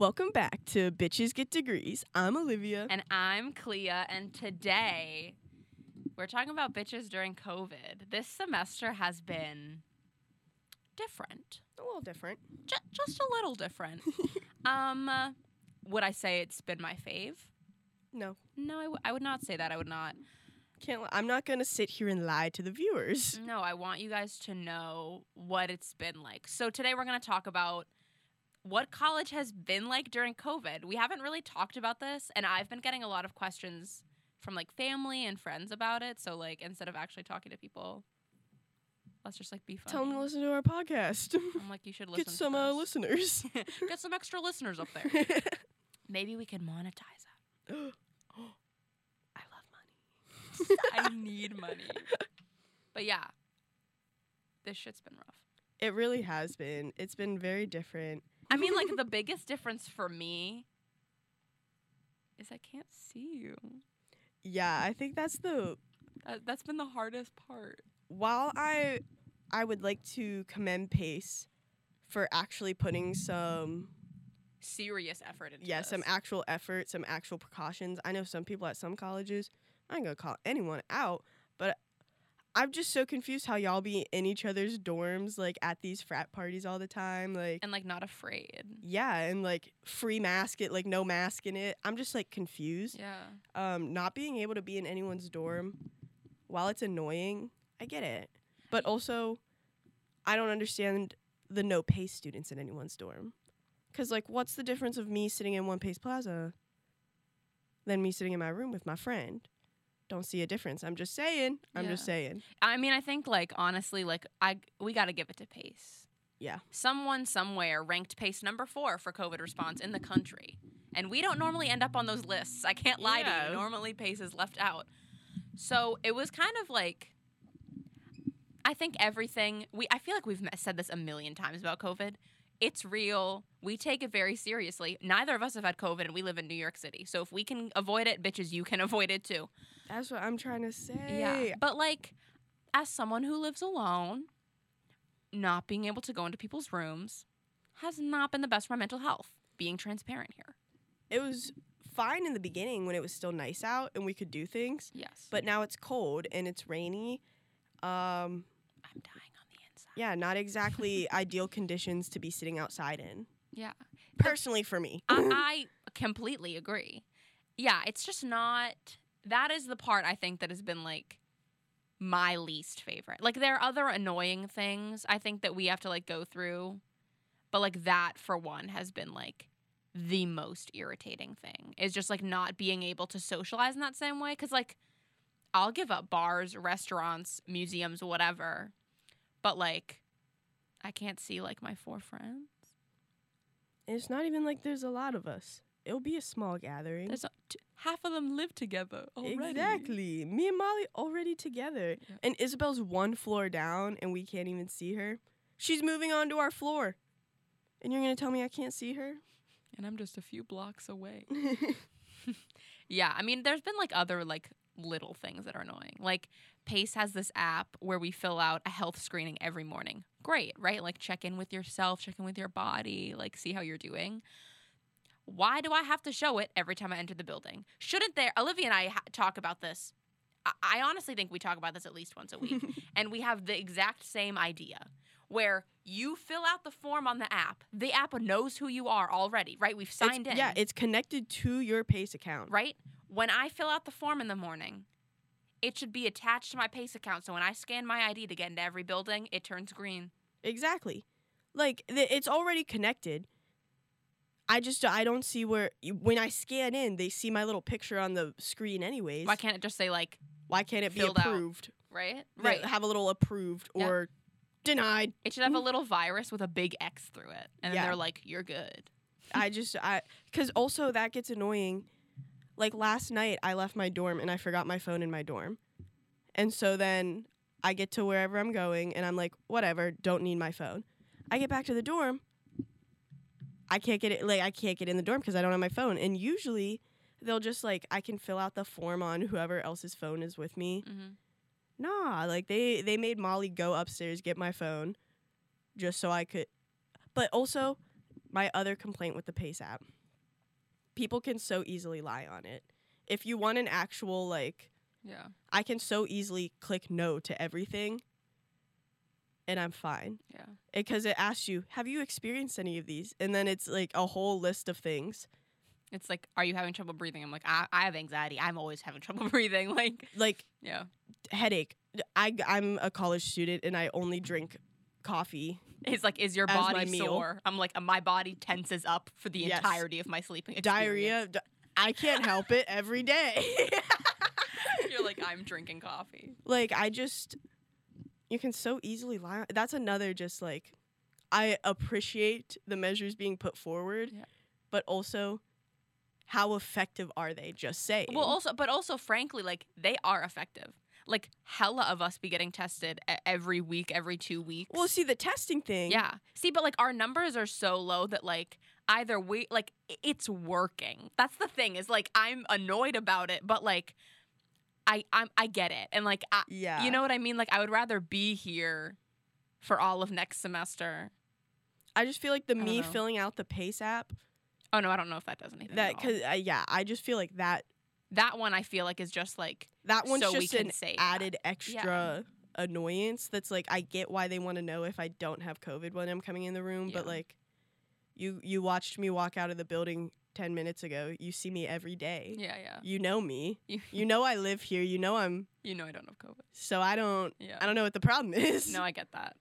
Welcome back to Bitches Get Degrees. I'm Olivia. And I'm Clea, and today we're talking about bitches during COVID. This semester has been different, a little different. J- just a little different. um, would I say it's been my fave? No, No, I, w- I would not say that. I would not. can't. li- I'm not gonna sit here and lie to the viewers. No, I want you guys to know what it's been like. So today we're going to talk about what college has been like during COVID. We haven't really talked about this, and I've been getting a lot of questions from like family and friends about it. So like instead of actually talking to people, let's just like be funny. Tell them to listen to our podcast. I'm like you should listen. Get some uh, listeners. Get some extra listeners up there. Maybe we can monetize that. I love money. I need money. But yeah, this shit's been rough. It really has been. It's been very different. I mean, like the biggest difference for me is I can't see you. Yeah, I think that's the That, that's been the hardest part. while I I would like to commend Pace for actually putting some Serious effort into yeah, some actual effort, some actual precautions. I know some people at some colleges, I ain't gonna call anyone out, I'm just so confused how y'all be in each other's dorms, like at these frat parties all the time. Like, and like not afraid. yeah, and like free mask it, like no mask in it. I'm just like confused. Yeah. Um, not being able to be in anyone's dorm, while it's annoying, I get it. But also, I don't understand the no pace students in anyone's dorm. Cause like, what's the difference of me sitting in One Pace Plaza than me sitting in my room with my friend? Don't see a difference. I'm just saying. I'm just saying. I mean, I think like honestly, like I we got to give it to Pace. Yeah. Someone somewhere ranked Pace number four for COVID response in the country, and we don't normally end up on those lists. I can't lie to you. Normally, Pace is left out. So it was kind of like. I think everything we I feel like we've said this a million times about COVID. It's real. We take it very seriously. Neither of us have had COVID and we live in New York City. So if we can avoid it, bitches, you can avoid it too. That's what I'm trying to say. Yeah. But like as someone who lives alone, not being able to go into people's rooms has not been the best for my mental health. Being transparent here. It was fine in the beginning when it was still nice out and we could do things. Yes. But now it's cold and it's rainy. Um, I'm dying on the inside. Yeah, not exactly ideal conditions to be sitting outside in. Yeah. Personally, for me. I, I completely agree. Yeah, it's just not that is the part I think that has been like my least favorite. Like there are other annoying things I think that we have to like go through, but like that for one has been like the most irritating thing is just like not being able to socialize in that same way cuz like I'll give up bars, restaurants, museums, whatever. But like I can't see like my four friends. It's not even like there's a lot of us. It'll be a small gathering. There's a, t- half of them live together already. Exactly. Me and Molly already together. Yeah. And Isabel's one floor down and we can't even see her. She's moving on to our floor. And you're going to tell me I can't see her? And I'm just a few blocks away. yeah, I mean, there's been like other like little things that are annoying. Like Pace has this app where we fill out a health screening every morning. Great, right? Like check in with yourself, check in with your body, like see how you're doing. Why do I have to show it every time I enter the building? Shouldn't there? Olivia and I ha- talk about this. I-, I honestly think we talk about this at least once a week, and we have the exact same idea where you fill out the form on the app. The app knows who you are already, right? We've It's- signed in. Yeah, it's connected to your Pace account. right? When I fill out the form in the morning, it should be attached to my Pace account. So when I scan my ID to get into every building, it turns green. Exactly. Like it's already connected. I just I don't see where when I scan in, they see my little picture on the screen anyways. Why can't it just say like Why can't it be filled out? approved? right? Th- Have a little approved Yeah. or denied. It should have a mm. little virus with a big X through it, and then Yeah. they're like, "You're good." I just I cuz also that gets annoying. Like last night I left my dorm and I forgot my phone in my dorm. And so then I get to wherever I'm going and I'm like, whatever, don't need my phone. I get back to the dorm. I can't get it like I can't get in the dorm because I don't have my phone. And usually they'll just like I can fill out the form on whoever else's phone is with me. hmm Nah, like they they made Molly go upstairs get my phone just so I could. But also, my other complaint with the Pace app. People can so easily lie on it. If you want an actual like Yeah. I can so easily click no to everything and I'm fine. Yeah. Because it asks you, have you experienced any of these? And then it's like a whole list of things. It's like, are you having trouble breathing? I'm like, I, I have anxiety. I'm always having trouble breathing. Like, Like yeah. headache. I, I'm a college student and I only drink coffee. It's like, is your As body meal. sore? I'm like, my body tenses up for the Yes. entirety of my sleeping Diarrhea. experience. d- I can't help it every day. You're like, I'm drinking coffee. like I just you can so easily lie. That's another just like I appreciate the measures being put forward, Yeah. but also how effective are they? Just saying. Well, also, but also, frankly, like they are effective. Like hella of us be getting tested every week, every two weeks. well, see the testing thing. yeah. See, but like our numbers are so low that like either we like it's working. That's the thing is like I'm annoyed about it, but like I I'm I get it, and like I, yeah. you know what I mean. Like I would rather be here for all of next semester. I just feel like the me know. filling out the Pace app Oh no, I don't know if that does anything. that because uh, yeah, I just feel like that that one I feel like is just like that one's So we just can an say that. added extra annoyance. That's like I get why they want to know if I don't have COVID when I'm coming in the room, but like you you watched me walk out of the building 10 minutes ago. You see me every day. yeah, yeah. You know me. You, You know I live here. You know I'm you know I don't have COVID. so I don't Yeah. I don't know what the problem is. No, I get that.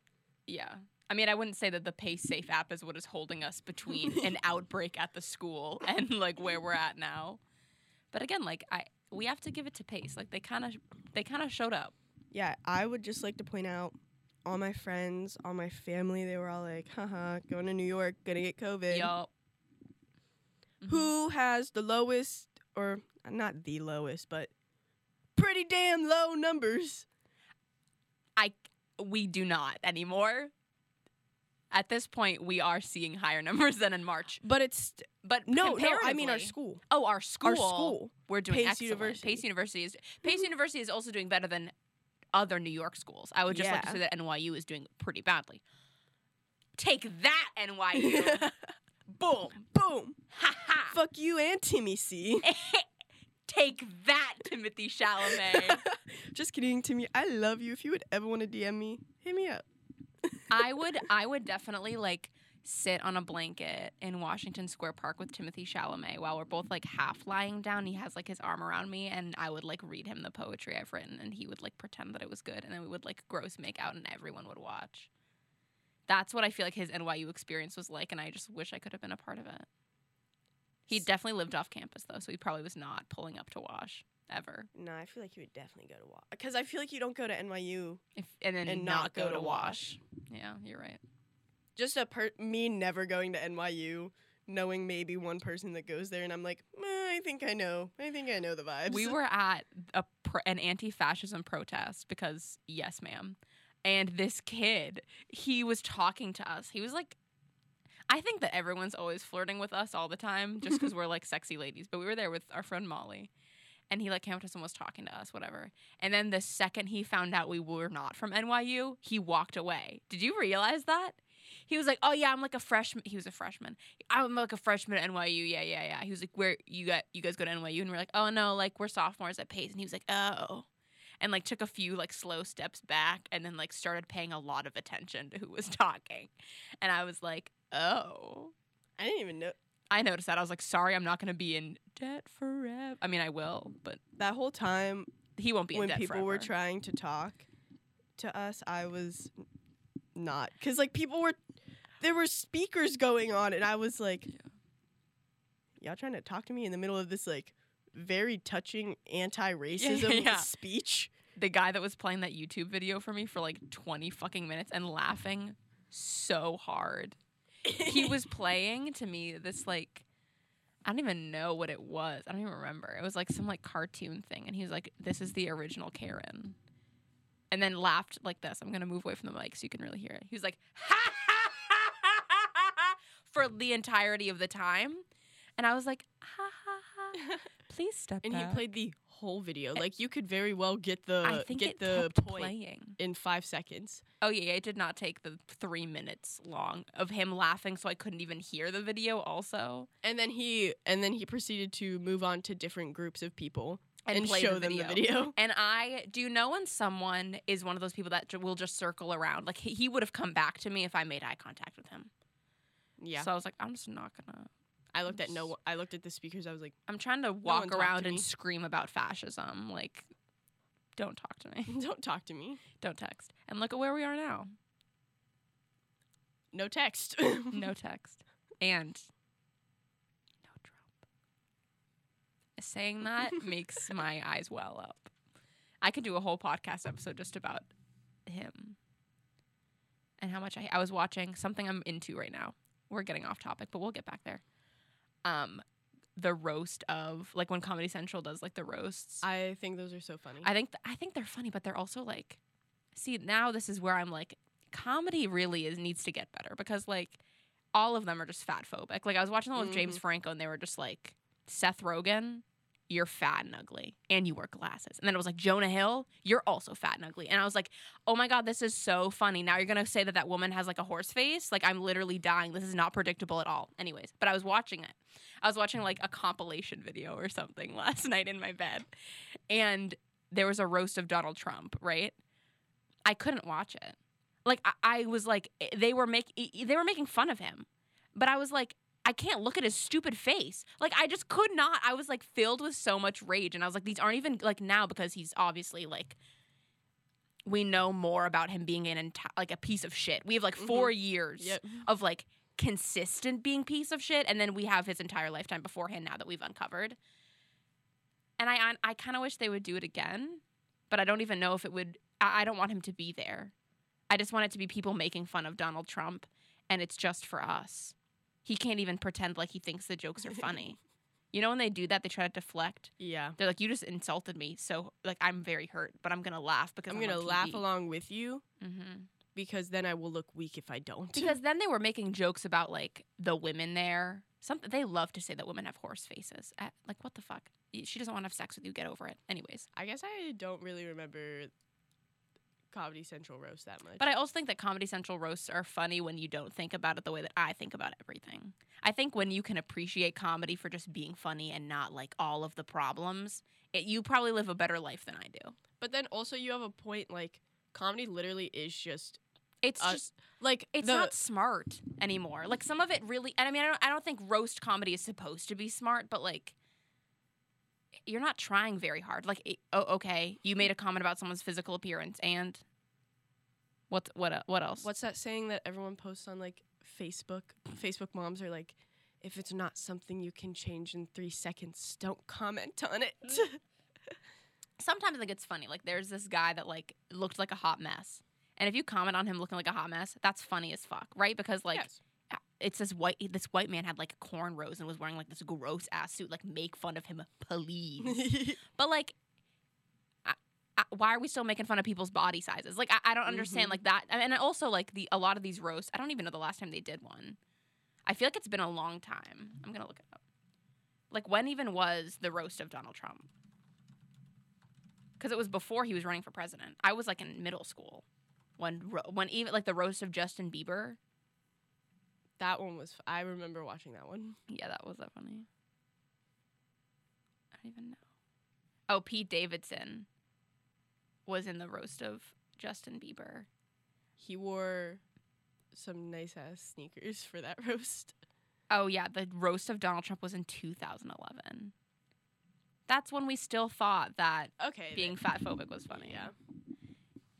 Yeah. I mean, I wouldn't say that the Pace Safe app is what is holding us between an outbreak at the school and like where we're at now. But again, like I we have to give it to Pace. Like they kind of they kind of showed up. Yeah, I would just like to point out all my friends, all my family, they were all like, haha, going to New York, gonna get COVID. Yup. Mhm. Who has the lowest, or not the lowest, but pretty damn low numbers? I we do not anymore. At this point, we are seeing higher numbers than in March. But it's But no, no. I mean our school. Oh, our school. Our school. We're doing Pace excellent. University. Pace University is mm-hmm. Pace University is also doing better than other New York schools. I would just like to say that NYU is doing pretty badly. Take that, NYU! Boom! Boom. Ha ha! Fuck you and Timmy C. Take that, Timothy Chalamet. Just kidding, Timmy. I love you. If you would ever want to DM me, hit me up. I would, I would definitely like sit on a blanket in Washington Square Park with Timothy Chalamet while we're both like half lying down. He has like his arm around me, and I would like read him the poetry I've written, and he would like pretend that it was good, and then we would like gross make out, and everyone would watch. That's what I feel like his NYU experience was like, and I just wish I could have been a part of it. He definitely lived off campus though, so he probably was not pulling up to wash ever, No, I feel like you would definitely go to Wash. Because I feel like you don't go to NYU. if and then And not, not go, go to wash. Yeah, you're right. Just a per me never going to NYU, knowing maybe one person that goes there, and I'm like, "Meh, I think I know. I think I know the vibes. We were at a pr- an anti-fascism protest because yes, ma'am. And this kid, he was talking to us. He was like I think that everyone's always flirting with us all the time just cuz we're like sexy ladies, but we were there with our friend Molly. And he like came up to us and was talking to us, whatever. And then the second he found out we were not from NYU, he walked away. Did you realize that? He was like, "Oh yeah, I'm like a freshman." He was a freshman. I'm like a freshman at NYU. Yeah, yeah, yeah. He was like, "Where you got? You guys go to NYU?" And we're like, "Oh no, like we're sophomores at Pace." And he was like, "Oh," and like took a few like slow steps back, and then like started paying a lot of attention to who was talking. And I was like, "Oh." I didn't even know I noticed that. I was like, "Sorry, I'm not gonna be in debt forever." I mean, I will, but that whole time he won't be in when people were trying to talk to us. I was not because like people were there were speakers going on, and I was like, Yeah. y'all trying to talk to me in the middle of this like very touching anti-racism yeah. speech. the guy that was playing that YouTube video for me for like 20 fucking minutes and laughing so hard. He was playing to me this like I don't even know what it was. I don't even remember. It was like some like cartoon thing and he was like this is the original Karen. And then laughed like this. I'm going to move away from the mic so you can really hear it. He was like ha ha ha ha ha ha for the entirety of the time. and I was like, ha ha ha. Please step and back. he played the whole video. Eh like you could very well get the I think get the point playing. in five seconds. Oh yeah, it did not take the three minutes long of him laughing, so I couldn't even hear the video. Also, And then he and then he proceeded to move on to different groups of people and, and, play show the them the video. And I do know when someone is one of those people that will just circle around. Like he, he would have come back to me if I made eye contact with him. Yeah. So I was like, I'm just not gonna. I looked at no I looked at the speakers. I was like, I'm trying to walk to around and scream about fascism. Like, don't talk to me. don't talk to me. don't text. And look at where we are now. No text. No text. And no Trump. Saying that makes my eyes well up. I could do a whole podcast episode just about him and how much I, I was watching something I'm into right now. We're getting off topic, but we'll get back there. Um, the roast of like when Comedy Central does like the roasts. I think those are so funny. I think th- I think they're funny, but they're also like, see now this is where I'm like, comedy really is needs to get better because like all of them are just fat phobic. Like I was watching the one with James Franco and they were just like Seth Rogen, you're fat and ugly, and you wear glasses. And then it was like Jonah Hill, you're also fat and ugly. And I was like, oh my god, this is so funny. Now you're gonna say that that woman has like a horse face? Like I'm literally dying. This is not predictable at all. Anyways, but I was watching it. I was watching like a compilation video or something last night in my bed, and there was a roast of Donald Trump. Right? I couldn't watch it. Like I, I was like, eh, they were making they were making fun of him, but I was like, I can't look at his stupid face. Like I just could not. I was like filled with so much rage, and I was like, these aren't even like now because he's obviously like. We know more about him being an enti- like a piece of shit. We have like mm-hmm. 4 years Yep. of like consistent being piece of shit, and then we have his entire lifetime beforehand now that we've uncovered. And I I, I kind of wish they would do it again, but I don't even know if it would. I, I don't want him to be there. I just want it to be people making fun of Donald Trump, and it's just for us. He can't even pretend like he thinks the jokes are funny. you know when they do that, they try to deflect. Yeah. They're like, "You just insulted me, so like I'm very hurt, but I'm gonna laugh because I'm I'm, gonna on laugh along with you Mm-hmm. because then I will look weak if I don't. Because then they were making jokes about like the women there. Something they love to say that women have horse faces. Like what the fuck? She doesn't want to have sex with you. Get over it. Anyways, I guess I don't really remember Comedy Central roast that much. but I also think that Comedy Central roasts are funny when you don't think about it the way that I think about everything. I think when you can appreciate comedy for just being funny and not like all of the problems, it, you probably live a better life than I do. But then also you have a point like comedy literally is just It's Uh, just like it's the, not smart anymore. Like some of it really, and I mean, I don't, I don't think roast comedy is supposed to be smart, but like, you're not trying very hard. Like, oh, okay, you made a comment about someone's physical appearance, and what, what, uh, what else? what's that saying that everyone posts on like Facebook? Facebook moms are like, if it's not something you can change in three seconds, don't comment on it. Sometimes I think it's funny. Like, there's this guy that like looked like a hot mess, and if you comment on him looking like a hot mess, that's funny as fuck, right? Because like. Yes. It's this white. This white man had like cornrows and was wearing like this gross ass suit. Like, make fun of him, please. But like, I, I, why are we still making fun of people's body sizes? Like, I, I don't understand Mhm. like that. And also like the a lot of these roasts. I don't even know the last time they did one. I feel like it's been a long time. I'm gonna look it up. Like when even was the roast of Donald Trump? Because it was before he was running for president. I was like in middle school when ro- when even like the roast of Justin Bieber. That one was. I remember watching that one. Yeah, that was that funny. I don't even know. Oh, Pete Davidson was in the roast of Justin Bieber. He wore some nice ass sneakers for that roast. Oh yeah, the roast of Donald Trump was in 2011. That's when we still thought that Okay. being fat phobic was funny. yeah.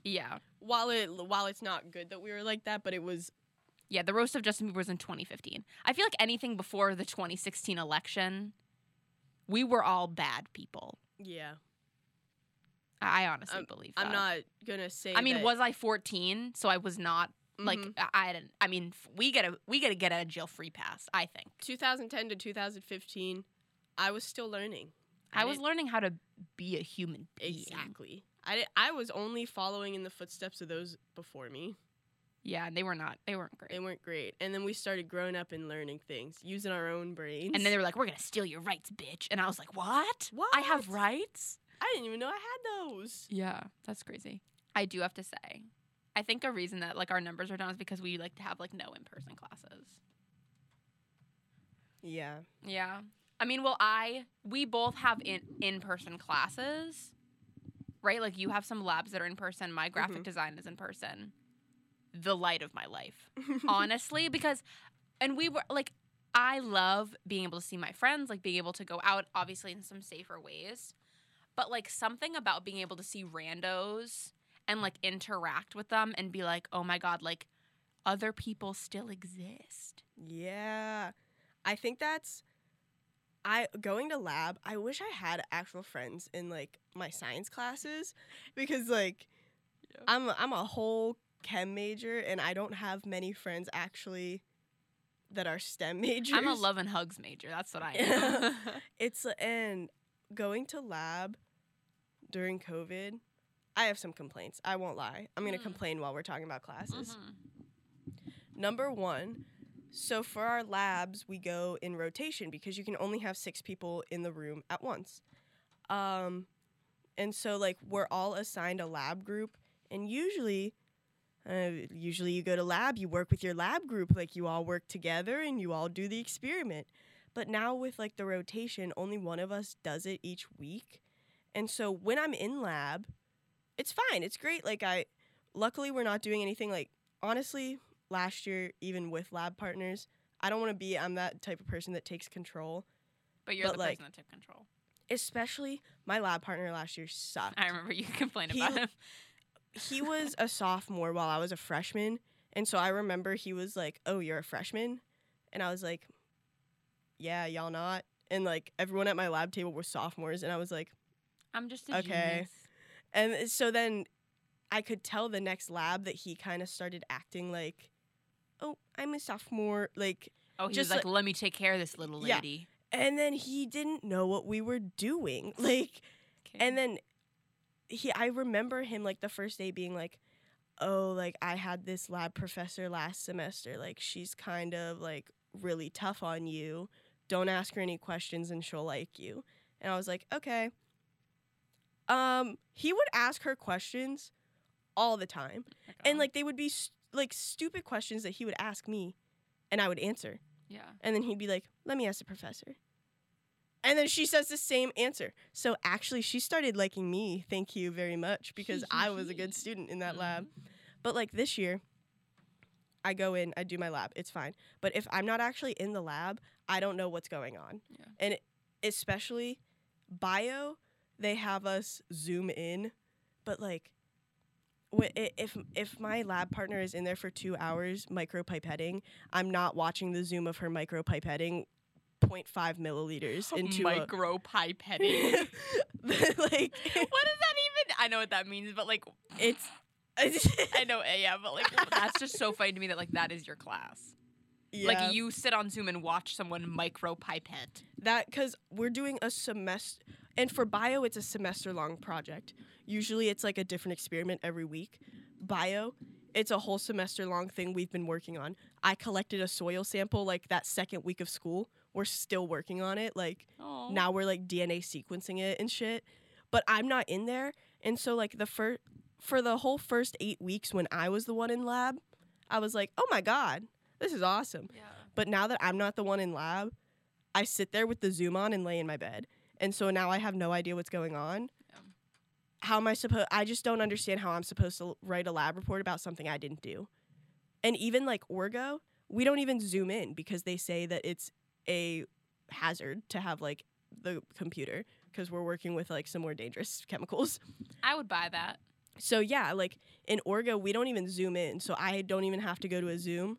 Yeah. While it while it's not good that we were like that, but it was Yeah, the roast of Justin Bieber was in 2015. I feel like anything before the 2016 election, we were all bad people. yeah. I I honestly believe that. I'm not gonna say. I mean, that- was I 14? So I was not like Mhm. I I didn't. I mean, we get a we get to get a jail free pass. I think 2010 to 2015, I was still learning. I, was learning how to be a human being. exactly. I I was only following in the footsteps of those before me. Yeah, and they were not. They weren't great. They weren't great. And then we started growing up and learning things, using our own brains. And then they were like, "We're gonna steal your rights, bitch." And I was like, "What? What? I have rights?" I didn't even know I had those. Yeah, that's crazy. I do have to say, I think a reason that like our numbers are down is because we like to have like no in person classes. Yeah. Yeah. I mean, well, I we both have in in person classes, right? Like you have some labs that are in person. My graphic Mhm. design is in person. The light of my life, honestly, because, and we were like, I love being able to see my friends, like being able to go out, obviously in some safer ways, but like something about being able to see randos and like interact with them and be like, oh my god, like other people still exist. Yeah. I think that's I going to lab, I wish I had actual friends in like my science classes because like Yeah. I'm I'm a whole chem major and I don't have many friends actually that are STEM majors. I'm a love and hugs major. That's what I am. It's and going to lab during COVID, I have some complaints. I won't lie. I'm going to Mm. complain while we're talking about classes. Mhm. Number one, so for our labs, we go in rotation because you can only have six people in the room at once. Um, and so like we're all assigned a lab group, and usually, uh, usually you go to lab, you work with your lab group, like you all work together and you all do the experiment. But now with like the rotation, only one of us does it each week, and so when I'm in lab, it's fine. It's great. Like I, luckily we're not doing anything like honestly last year, even with lab partners, I don't want to be. I'm that type of person that takes control. But you're But, the like, person that took control. Especially my lab partner last year sucked. I remember you complained He- about him. He was a sophomore while I was a freshman, and so I remember he was like, "Oh, you're a freshman," and I was like, "Yeah, y'all not." And like everyone at my lab table were sophomores, and I was like, I'm just a Okay. genius. and so then I could tell the next lab that he kind of started acting like, "Oh, I'm a sophomore," like Oh, he Just was like, "Let me take care of this little lady. Yeah. lady." and then he didn't know what we were doing like Okay. and then he i remember him like the first day being like oh like i had this lab professor last semester like she's kind of like really tough on you. Don't ask her any questions and she'll like you. And i was like okay. Um he would ask her questions all the time. Oh and like they would be st- like stupid questions that he would ask me and i would answer. Yeah. and then he'd be like, let me ask the professor. And then she says the same answer. So actually, she started liking me. Thank you very much because I was a good student in that lab. Mhm. But like this year, I go in, I do my lab, it's fine. But if I'm not actually in the lab, I don't know what's going on. Yeah. And especially bio, they have us zoom in, but like if if my lab partner is in there for 2 hours micropipetting, I'm not watching the zoom of her micropipetting 0.5 milliliters into a micro pipetting. like what does that even? I know what that means, but like, it's I know, yeah, but like, that's just so funny to me that like that is your class. yeah. Like you sit on Zoom and watch someone micro pipette. that because we're doing a semester and for bio it's a semester long project usually it's like a different experiment every week bio it's a whole semester long thing we've been working on i collected a soil sample like that second week of school we're still working on it like Oh. now we're like dna sequencing it and shit but i'm not in there and so like the first for the whole first eight weeks when i was the one in lab i was like oh my god this is awesome Yeah. but now that I'm not the one in lab, I sit there with the Zoom on and lay in my bed. And so now I have no idea what's going on. Yeah. How am I supposed I just don't understand how I'm supposed to write a lab report about something I didn't do. And even like Orgo, we don't even zoom in because they say that it's a hazard to have like the computer because we're working with like some more dangerous chemicals. I would buy that. So yeah, like in Orgo, we don't even zoom in. So I don't even have to go to a Zoom.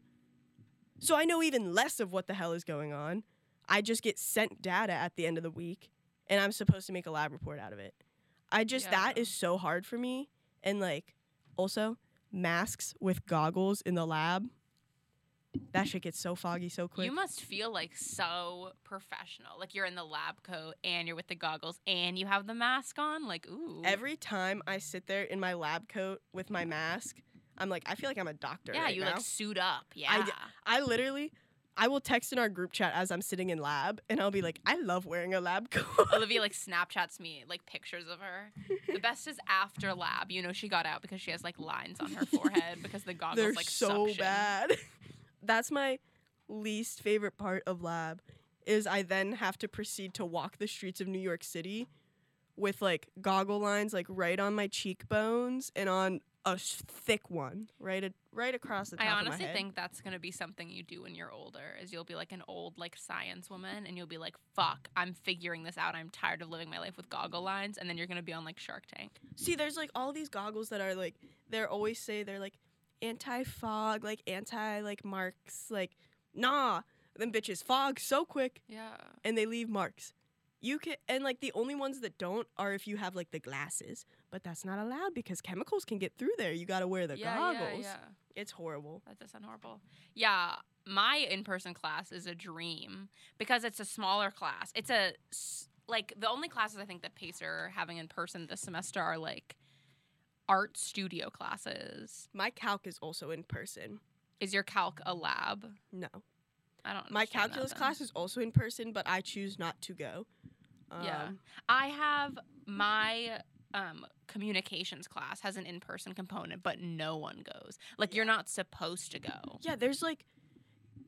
So I know even less of what the hell is going on. I just get sent data at the end of the week and I'm supposed to make a lab report out of it. I just that Yeah. is so hard for me. And like also masks with goggles in the lab. That shit gets so foggy so quick. You must feel like so professional. Like you're in the lab coat and you're with the goggles and you have the mask on. Like, ooh. Every time I sit there in my lab coat with my mask, I'm like, I feel like I'm a doctor. Yeah, right you now. like suit up. Yeah. I literally, I will text in our group chat as I'm sitting in lab, and I'll be like, I love wearing a lab coat. Olivia like Snapchats me like pictures of her. The best is after lab. You know she got out because she has like lines on her forehead because the goggles They're like so suction. bad. That's my least favorite part of lab. Is I then have to proceed to walk the streets of New York City with like goggle lines like right on my cheekbones and on a thick one right a- right across the top I of my honestly think that's gonna be something you do when you're older. Is you'll be like an old like science woman, and you'll be like, "Fuck, I'm figuring this out. I'm tired of living my life with goggle lines." And then you're gonna be on like Shark Tank. See, there's like all these goggles that are like they're always say they're like anti fog, like anti like marks, like nah, them bitches fog so quick Yeah. and they leave marks. You can and like the only ones that don't are if you have like the glasses, but that's not allowed because chemicals can get through there. You got to wear the yeah, goggles. Yeah, yeah. It's horrible. That does sound horrible. Yeah, my in-person class is a dream because it's a smaller class. It's a like the only classes I think that Pacer are having in person this semester are like art studio classes. My calc is also in person. Is your calc a lab? No. I don't. My calculus class is also in person, but I choose not to go. Yeah. Um, I have my um, communications class has an in-person component, but no one goes. Like you're not supposed to go. Yeah, there's like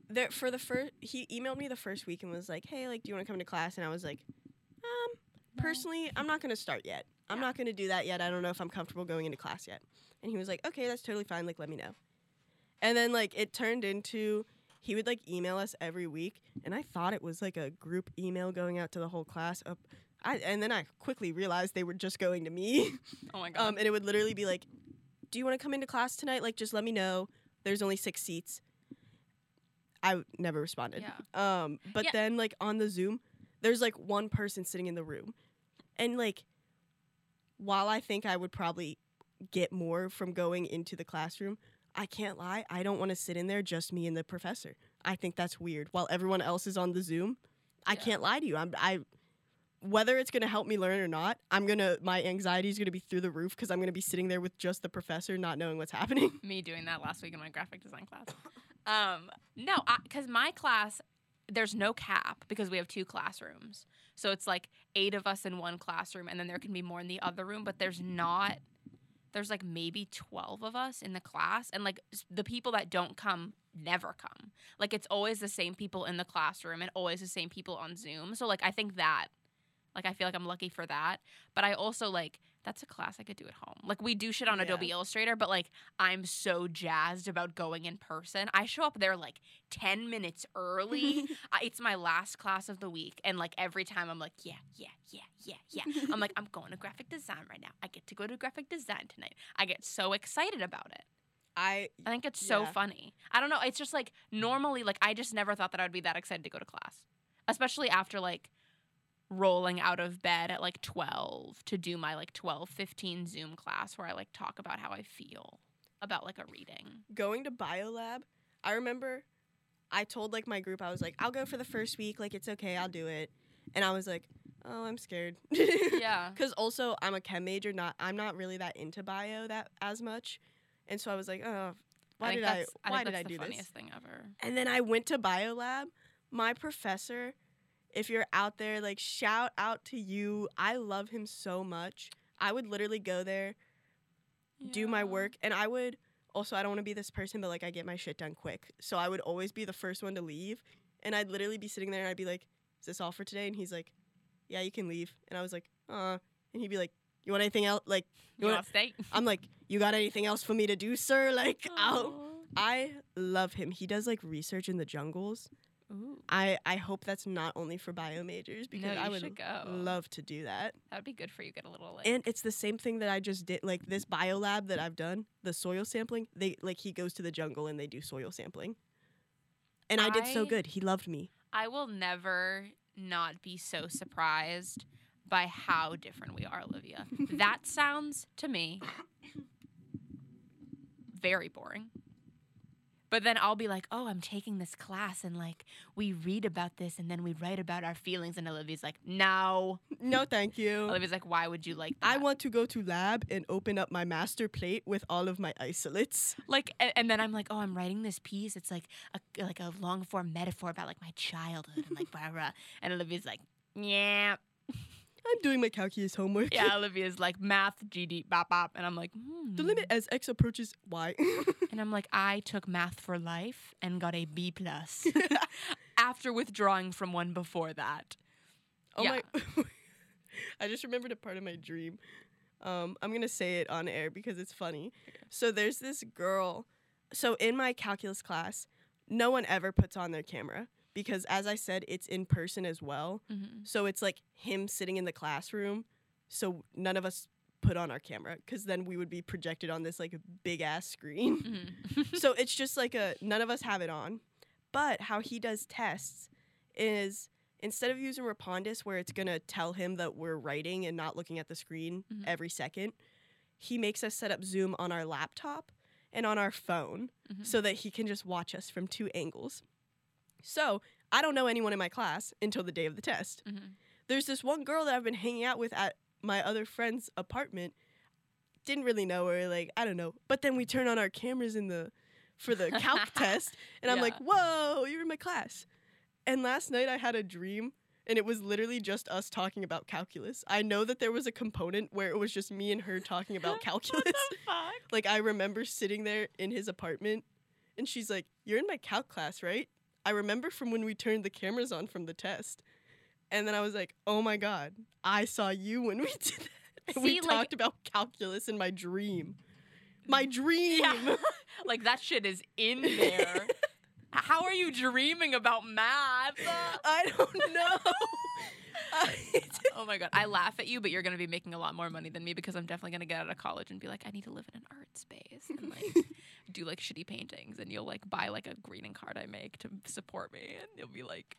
there for the first he emailed me the first week and was like, "Hey, like do you want to come to class?" And I was like, "Um, personally, I'm not going to start yet. I'm Yeah. not going to do that yet. I don't know if I'm comfortable going into class yet." And he was like, "Okay, that's totally fine. Like let me know." And then like it turned into he would like email us every week, and I thought it was like a group email going out to the whole class. Up, I and then I quickly realized they were just going to me. Oh my god. Um, and it would literally be like, "Do you want to come into class tonight? Like, just let me know. There's only six seats." I never responded. Yeah. Um, but Yeah. then like on the Zoom, there's like one person sitting in the room, and like, while I think I would probably get more from going into the classroom, I can't lie. I don't want to sit in there just me and the professor. I think that's weird. While everyone else is on the Zoom, I Yeah. can't lie to you. I'm I whether it's gonna help me learn or not, I'm gonna my anxiety is gonna be through the roof because I'm gonna be sitting there with just the professor, not knowing what's happening. me doing that last week in my graphic design class. Um, no, because my class, there's no cap because we have two classrooms. So it's like eight of us in one classroom, and then there can be more in the other room, but there's not. There's like maybe 12 of us in the class, and like the people that don't come never come. Like it's always the same people in the classroom and always the same people on Zoom. So like I think that, like I feel like I'm lucky for that. But I also like that's a class I could do at home. Like we do shit on Yeah. Adobe Illustrator, but like I'm so jazzed about going in person. I show up there like 10 minutes early. It's my last class of the week. And like every time I'm like, yeah, yeah, yeah, yeah, yeah. I'm like, I'm going to graphic design right now. I get to go to graphic design tonight. I get so excited about it. I I think it's so funny. I don't know. It's just like normally, like, I just never thought that I would be that excited to go to class, especially after like rolling out of bed at like 12 to do my like 12, 15 Zoom class where I like talk about how I feel about like a reading. going to biolab, I remember I told like my group I was like, I'll go for the first week, like it's okay, I'll do it. And I was like, oh, I'm scared. Yeah. Cuz also I'm a chem major, not I'm not really that into bio that as much. And so I was like, oh, why did I why think did I the do this? funniest thing ever. And then I went to biolab. My professor, if you're out there, like shout out to you. I love him so much. I would literally go there, do my work, and I would also I don't want to be this person, but like I get my shit done quick. So I would always be the first one to leave. And I'd literally be sitting there and I'd be like, Is this all for today? And he's like, Yeah, you can leave. And I was like, uh and he'd be like, You want anything else? Like You you want stay? I'm like, You got anything else for me to do, sir? Like I'll I love him. He does like research in the jungles. Ooh, I I hope that's not only for bio majors because no, I would love to do that. that would be good for you. Get a little like. And it's the same thing that I just did like this bio lab that I've done, the soil sampling. They like he goes to the jungle and they do soil sampling. And I, did so good. He loved me. I will never not be so surprised by how different we are, Olivia. that sounds to me very boring. But then I'll be like, oh, I'm taking this class and like we read about this and then we write about our feelings. And Olivia's like, no. No, thank you. Olivia's like, why would you like that? I want to go to lab and open up my master plate with all of my isolates. like, and, and then I'm like, oh, I'm writing this piece. It's like a like a long form metaphor about like my childhood and like blah blah. And Olivia's like, yeah, I'm doing my calculus homework. yeah. Olivia's like math, GD, bop bop, and I'm like, hmm. The limit as x approaches y. And I'm like, I took math for life and got a B plus after withdrawing from one before that. oh Yeah. my! I just remembered a part of my dream. Um, I'm gonna say it on air because it's funny. So there's this girl. So in my calculus class, no one ever puts on their camera because, as I said, it's in person as well. Mm-hmm. So it's like him sitting in the classroom. So none of us put on our camera because then we would be projected on this like big ass screen. Mm-hmm. so it's just like a none of us have it on. But how he does tests is instead of using Respondus where it's gonna tell him that we're writing and not looking at the screen Mhm. every second, he makes us set up Zoom on our laptop and on our phone Mhm. so that he can just watch us from two angles. So I don't know anyone in my class until the day of the test. Mhm. There's this one girl that I've been hanging out with at my other friend's apartment. Didn't really know her, like I don't know. But then we turn on our cameras in the for the calc test, and I'm like, "Whoa, you're in my class!" And last night I had a dream, and it was literally just us talking about calculus. I know that there was a component where it was just me and her talking about calculus. What the fuck? like I remember sitting there in his apartment, and she's like, "You're in my calc class, right?" I remember from when we turned the cameras on from the test. And then I was like, oh my God, I saw you when we did that. And we See, like- talked about calculus in my dream. My dream. Yeah. like that shit is in there. How are you dreaming about math? I don't know. Oh my god, I laugh at you, but you're gonna be making a lot more money than me because I'm definitely gonna get out of college and be like, I need to live in an art space and like do like shitty paintings, and you'll like buy like a greeting card I make to support me, and you'll be like,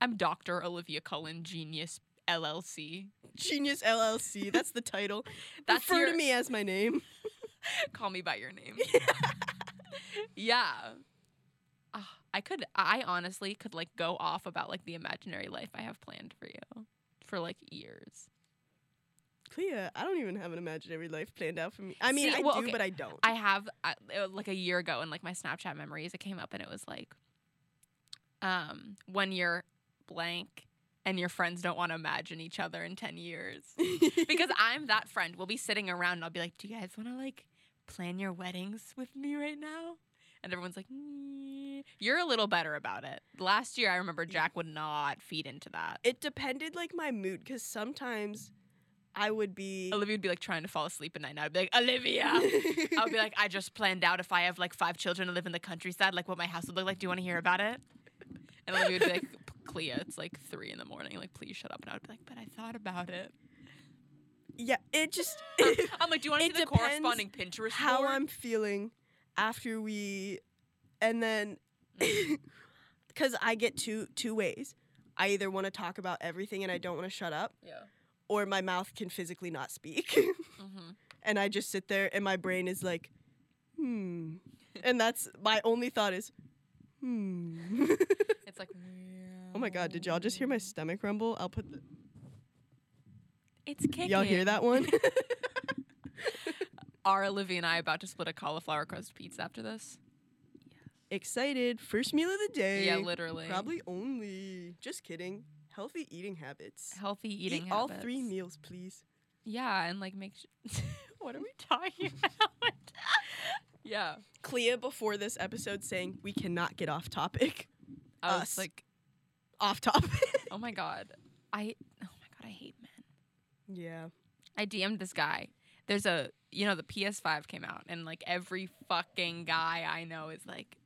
I'm Dr. Olivia Cullen, genius LLC. Genius LLC. That's the title. That's Refer your- to me as my name. Call me by your name. yeah. Ah, I could I honestly could like go off about like the imaginary life I have planned for you for like years. Clea, I don't even have an imaginary life planned out for me. I mean, See, I well, do, okay. but I don't. I have uh, uh, like a year ago in like my Snapchat memories it came up and it was like um when you're blank and your friends don't want to imagine each other in 10 years. because I'm that friend. We'll be sitting around and I'll be like, "Do you guys want to like plan your weddings with me right now?" And everyone's like. "You're a little better about it." Last year, I remember Jack would not feed into that. it depended like my mood because sometimes I would be. Olivia would be like trying to fall asleep at night. And I'd be like, "Olivia." I would be like, "I just planned out if I have like five children and live in the countryside, like what my house would look like. Do you want to hear about it?" And Olivia would be like, "Clea, it's like three in the morning. Like, please shut up." And I would be like, "But I thought about it." yeah, it just I'm like, "Do you want to It see the depends corresponding Pinterest how board?" I'm feeling after we, and then because I get two two ways. I either want to talk about everything and I don't want to shut up, Yeah. or my mouth can physically not speak, Mm-hmm. and I just sit there and my brain is like, hmm, and that's my only thought is, hmm. It's like, oh my god, did y'all just hear my stomach rumble? I'll put the. It's kicking. Y'all hear that one? Are Olivia and I about to split a cauliflower crust pizza after this? Excited! First meal of the day. Yeah, literally. Probably only. Just kidding. Healthy eating habits. Healthy eating Eat all habits. three meals, please. Yeah, and like make sure. what are we talking about? yeah. Clea before this episode saying we cannot get off topic. I was Us. like, Off topic. oh my god, I. Oh my god, I hate men. yeah. I DM'd this guy. There's a, you know, the PS5 came out, and like every fucking guy I know is like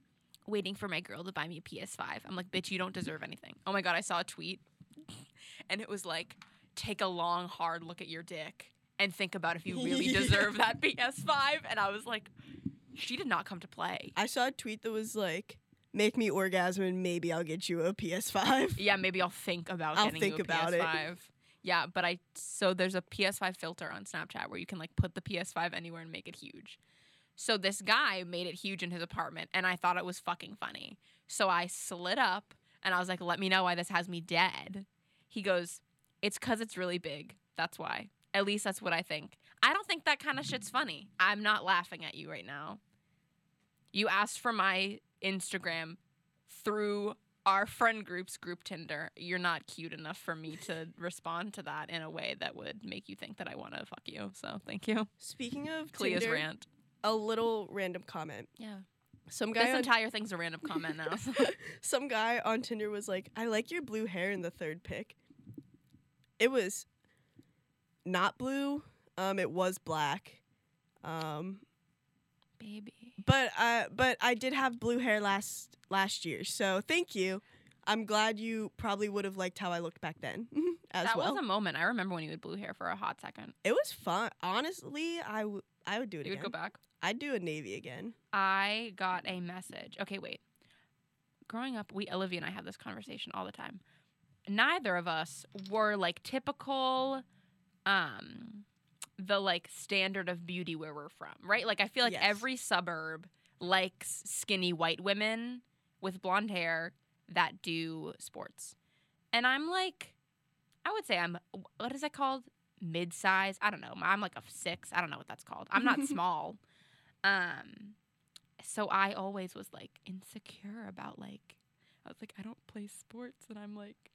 waiting for my girl to buy me a PS5. I'm like, bitch, you don't deserve anything. Oh my god, I saw a tweet, and it was like, take a long, hard look at your dick and think about if you really deserve that PS5. And I was like, she did not come to play. I saw a tweet that was like, make me orgasm and maybe I'll get you a PS5. Yeah, maybe I'll think about I'll getting think you a about it. PS5. Yeah, but I so there's a PS5 filter on Snapchat where you can like put the PS5 anywhere and make it huge. So this guy made it huge in his apartment, and I thought it was fucking funny. So I slid up and I was like, let me know why this has me dead. He goes, it's because it's really big. That's why. At least that's what I think. I don't think that kind of shit's funny. I'm not laughing at you right now. You asked for my Instagram through our friend group's group Tinder. You're not cute enough for me to respond to that in a way that would make you think that I want to fuck you. So thank you. Speaking of Clea's Tinder, rant. a little random comment. Yeah. Some This guy on, entire thing's a random comment now. some guy on Tinder was like, "I like your blue hair in the third pic." It was not blue. Um, it was black. Um, Baby. But uh, but I did have blue hair last last year, so thank you. I'm glad you probably would have liked how I looked back then as that well. That was a moment. I remember when you had blue hair for a hot second. it was fun. Honestly, I, w- I would do it You would again. go back. I'd do a navy again. I got a message. Okay, wait. Growing up, we Olivia and I have this conversation all the time. Neither of us were like typical um the like standard of beauty where we're from, right? Like I feel like Yes. every suburb likes skinny white women with blonde hair that do sports. And I'm like I would say I'm what is that called? Mid-size? I don't know. I'm like a 6. I don't know what that's called. I'm not small. Um, so I always was like insecure about like, I was like, I don't play sports, and I'm like,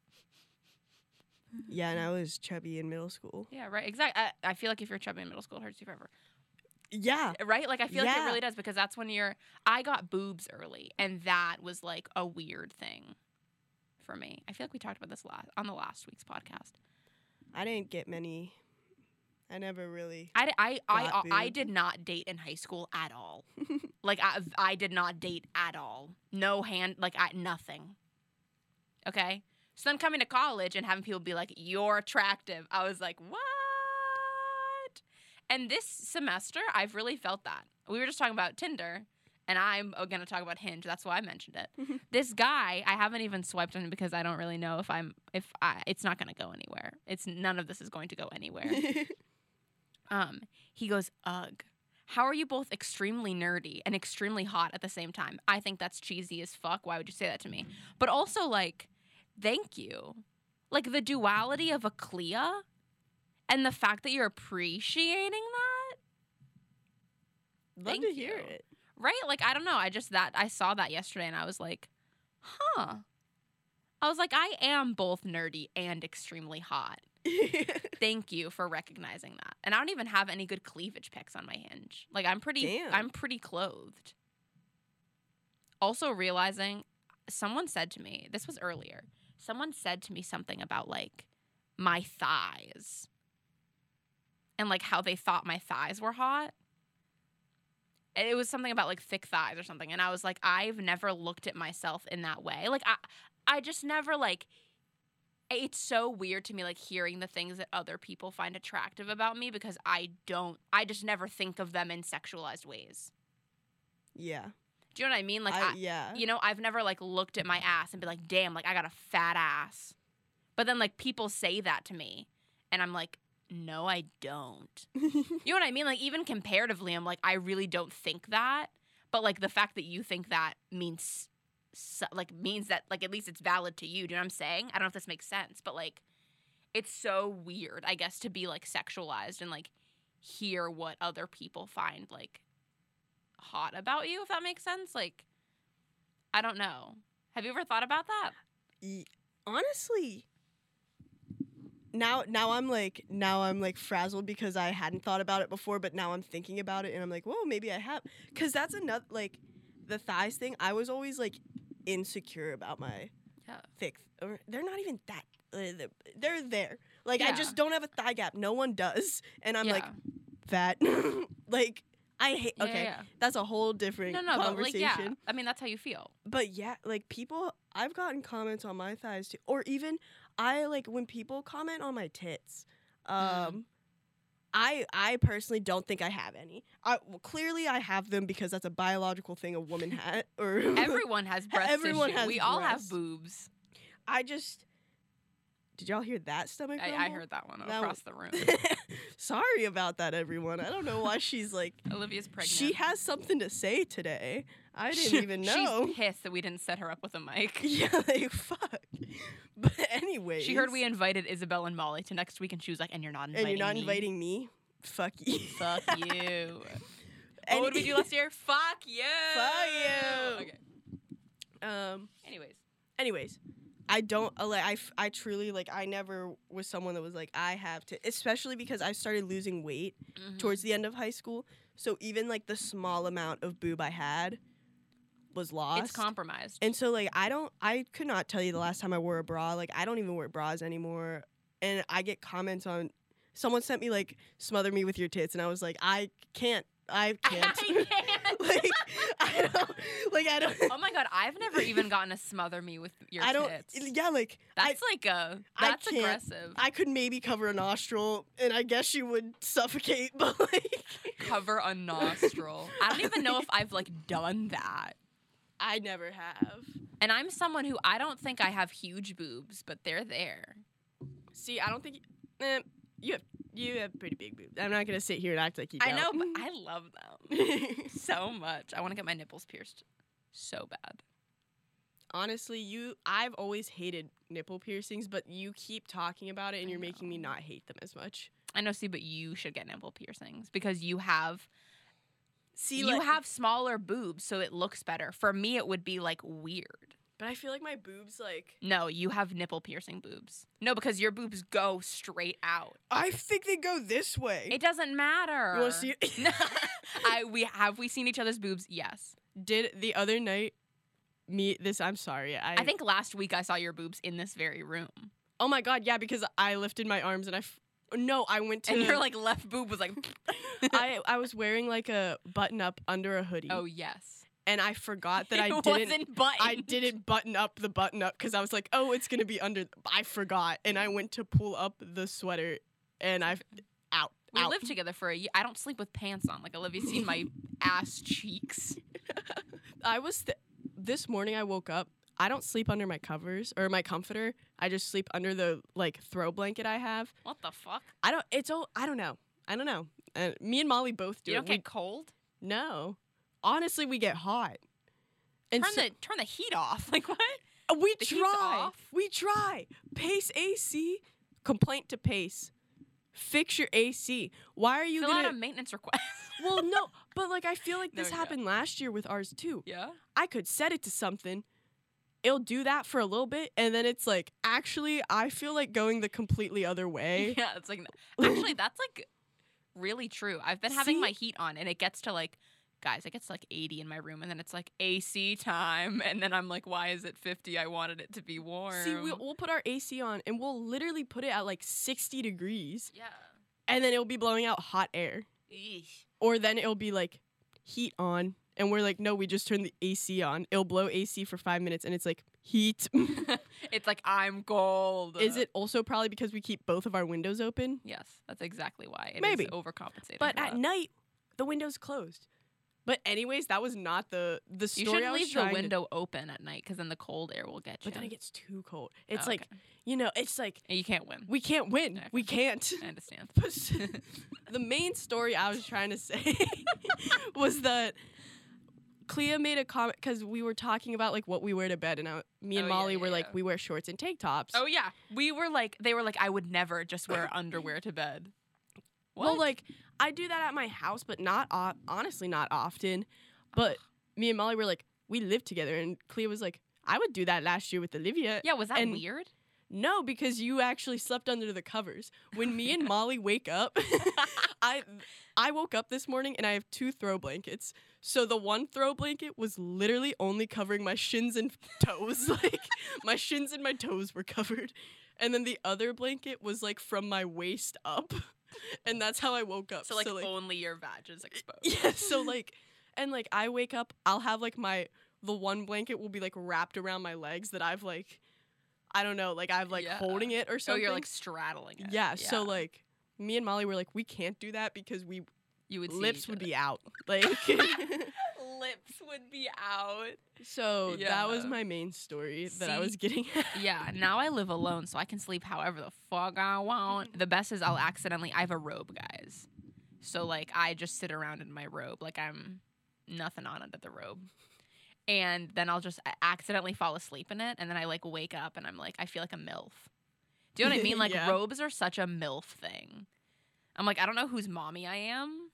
Yeah, and I mm-hmm. was chubby in middle school. yeah, right, exactly. I, I feel like if you're chubby in middle school, it hurts you forever, Yeah, eh, right? Like I feel like it really does because that's when you're. I got boobs early, and that was like a weird thing for me. I feel like we talked about this last on the last week's podcast. I didn't get many. I never really. I, I, I, Got uh, I did not date in high school at all. like I, I did not date at all. No hand, like I, nothing. Okay. So then coming to college and having people be like, "You're attractive," I was like, "What?" And this semester, I've really felt that. We were just talking about Tinder, and I'm going to talk about Hinge. That's why I mentioned it. this guy, I haven't even swiped on him because I don't really know if I'm if I. It's not going to go anywhere. It's none of this is going to go anywhere. Um, he goes, Ugh. How are you both extremely nerdy and extremely hot at the same time? I think that's cheesy as fuck. Why would you say that to me? But also, like, thank you. Like, the duality of a Clea and the fact that you're appreciating that, Love Thank to hear it. right? Like, I don't know. I just, that, I saw that yesterday and I was like, huh. I was like, I am both nerdy and extremely hot. Thank you for recognizing that. And I don't even have any good cleavage pics on my hinge. Like I'm pretty Damn. I'm pretty clothed. Also realizing someone said to me, this was earlier. Someone said to me something about like my thighs. And like how they thought my thighs were hot. It was something about like thick thighs or something and I was like I've never looked at myself in that way. Like I I just never like it's so weird to me like hearing the things that other people find attractive about me because I don't I just never think of them in sexualized ways. yeah. Do you know what I mean? Like I, I, yeah. you know, I've never like looked at my ass and be like, "Damn, like I got a fat ass." But then like people say that to me and I'm like, "No, I don't." You know what I mean? Like even comparatively, I'm like, I really don't think that. But like the fact that you think that means so, like means that like at least it's valid to you. Do you know what I'm saying? I don't know if this makes sense, but like it's so weird, I guess, to be like sexualized and like hear what other people find like hot about you, if that makes sense. Like I don't know. Have you ever thought about that? Honestly now now i'm like now i'm like frazzled because i hadn't thought about it before but now i'm thinking about it and i'm like whoa maybe i have because that's another like the thighs thing i was always like insecure about my Yeah. thick or they're not even that uh, they're there like i just don't have a thigh gap no one does and i'm like fat like i hate Yeah, okay yeah, that's a whole different. No, no, but like conversation yeah. I mean, that's how you feel. but yeah, like people, I've gotten comments on my thighs too, or even I like when people comment on my tits. Um, Mm. I I personally don't think I have any. I well, clearly I have them because that's a biological thing a woman has. Or Everyone has breast Everyone has we all have boobs. I just did y'all hear that stomach I, I heard that one That across the room. Sorry about that, everyone. I don't know why she's like. Olivia's pregnant. She has something to say today. I didn't even know. She's pissed that we didn't set her up with a mic. yeah, like fuck. But anyway, She heard we invited Isabel and Molly to next week, and she was like, "And you're not inviting and you're not me. inviting me. Fuck you. Fuck you. What did we do last year? Fuck you. Fuck you. Okay. Um. Anyways, anyways i don't uh, like I, I truly like i never was someone that was like i have to especially because i started losing weight Mhm. towards the end of high school. So even like the small amount of boob i had was lost. it's compromised. and so like i don't i could not tell you the last time i wore a bra. Like i don't even wear bras anymore. And i get comments on someone sent me like smother me with your tits. And i was like i can't i can't, I can't. like i don't like i don't oh my god, I've never even gotten to smother me with your i don't tits. yeah like I, That's like a I that's can't- aggressive. I could maybe cover a nostril, and I guess you would suffocate, but like, Cover a nostril. I don't even know if I've like done that. I never have. And I'm someone who I don't think I have huge boobs, but they're there. See, I don't think eh, you have you have pretty big boobs. I'm not gonna sit here and act like you. I know, don't. but I love them so much. I want to get my nipples pierced so bad. Honestly, you I've always hated nipple piercings, but you keep talking about it, and I you're making me not hate them as much. I know, see, but you should get nipple piercings because you have See, you like- have smaller boobs, so it looks better. For me, it would be like weird. But I feel like my boobs like. No, you have nipple piercing boobs. No, because your boobs go straight out. I think they go this way. It doesn't matter. you want to see? I we have we seen each other's boobs? Yes. Did the other night? Me this. I'm sorry. I, I think last week I saw your boobs in this very room, Oh my god, yeah, because I lifted my arms and I. F- no, I went to. and your like left boob was like. I I was wearing like a button up under a hoodie. oh yes. And I forgot that I didn't. wasn't buttoned. I didn't button up the button up because I was like, oh, it's gonna be under. I forgot, and I went to pull up the sweater, and I've out. We out. lived together for a year. I don't sleep with pants on. Like Olivia's seen my ass cheeks. I was th- this morning. I woke up. I don't sleep under my covers or my comforter. I just sleep under the like throw blanket I have. What the fuck? I don't. It's all. I don't know. I don't know. Uh, me and Molly both do You don't We- get cold? no. Honestly, we get hot. And Turn so- the turn the heat off. Like what? Uh, We The try. off. We try. Pace AC. Complaint to Pace. Fix your AC. Why are you Fill gonna? out a maintenance request. well, no, but like I feel like No, this yeah. happened last year with ours too. yeah. I could set it to something. It'll do that for a little bit, and then it's like, actually, I feel like going the completely other way. Yeah, it's like actually that's like really true. I've been having See? my heat on and it gets to like guys, it gets like 80 in my room and then it's like AC time and then I'm like why is it 50? I wanted it to be warm. See, we'll, we'll put our AC on, and we'll literally put it at like 60 degrees, yeah. and then it'll be blowing out hot air. Eesh. or then it'll be like heat on and we're like no we just turned the ac on it'll blow ac for five minutes and it's like heat it's like I'm cold. is it also probably because we keep both of our windows open Yes, that's exactly why. It Maybe. overcompensating. but at that. night the window's closed but anyways that was not the the you story should I was leave the trying to- window open at night because then the cold air will get you. but then it gets too cold it's Oh, like okay. you know it's like And you can't win. we can't win Okay. we can't I understand. the main story I was trying to say was that Clea made a comment because we were talking about like what we wear to bed, and I, me and Oh, yeah, Molly yeah, were like, yeah. we wear shorts and tank tops. Oh yeah, we were like they were like I would never just wear underwear to bed. What? well, like I do that at my house, but not o- honestly not often. But me and Molly were like, we live together, and Clea was like, I would do that last year with Olivia. yeah, was that and- weird? No, because you actually slept under the covers. When me and Molly wake up, I I woke up this morning and I have two throw blankets. So the one throw blanket was literally only covering my shins and toes. like my shins and my toes were covered. And then the other blanket was like from my waist up. And that's how I woke up. So like, only your vag is exposed. yeah, so like and like I wake up, I'll have like my the one blanket will be like wrapped around my legs that I've like I don't know, like I've like Yeah. holding it or So something. you're like straddling it. Yeah, so like me and Molly were like, we can't do that because we you would lips would be out. Like lips would be out. So that was my main story that I was getting at. Yeah, now I live alone, so I can sleep however the fuck I want. The best is I'll accidentally. I have a robe, guys. So like I just sit around in my robe, like I'm nothing on under the robe, and then I'll just accidentally fall asleep in it, and then I like wake up and I'm like I feel like a milf. Do you know what I mean? Like Yeah. robes are such a milf thing. I'm like I don't know whose mommy I am,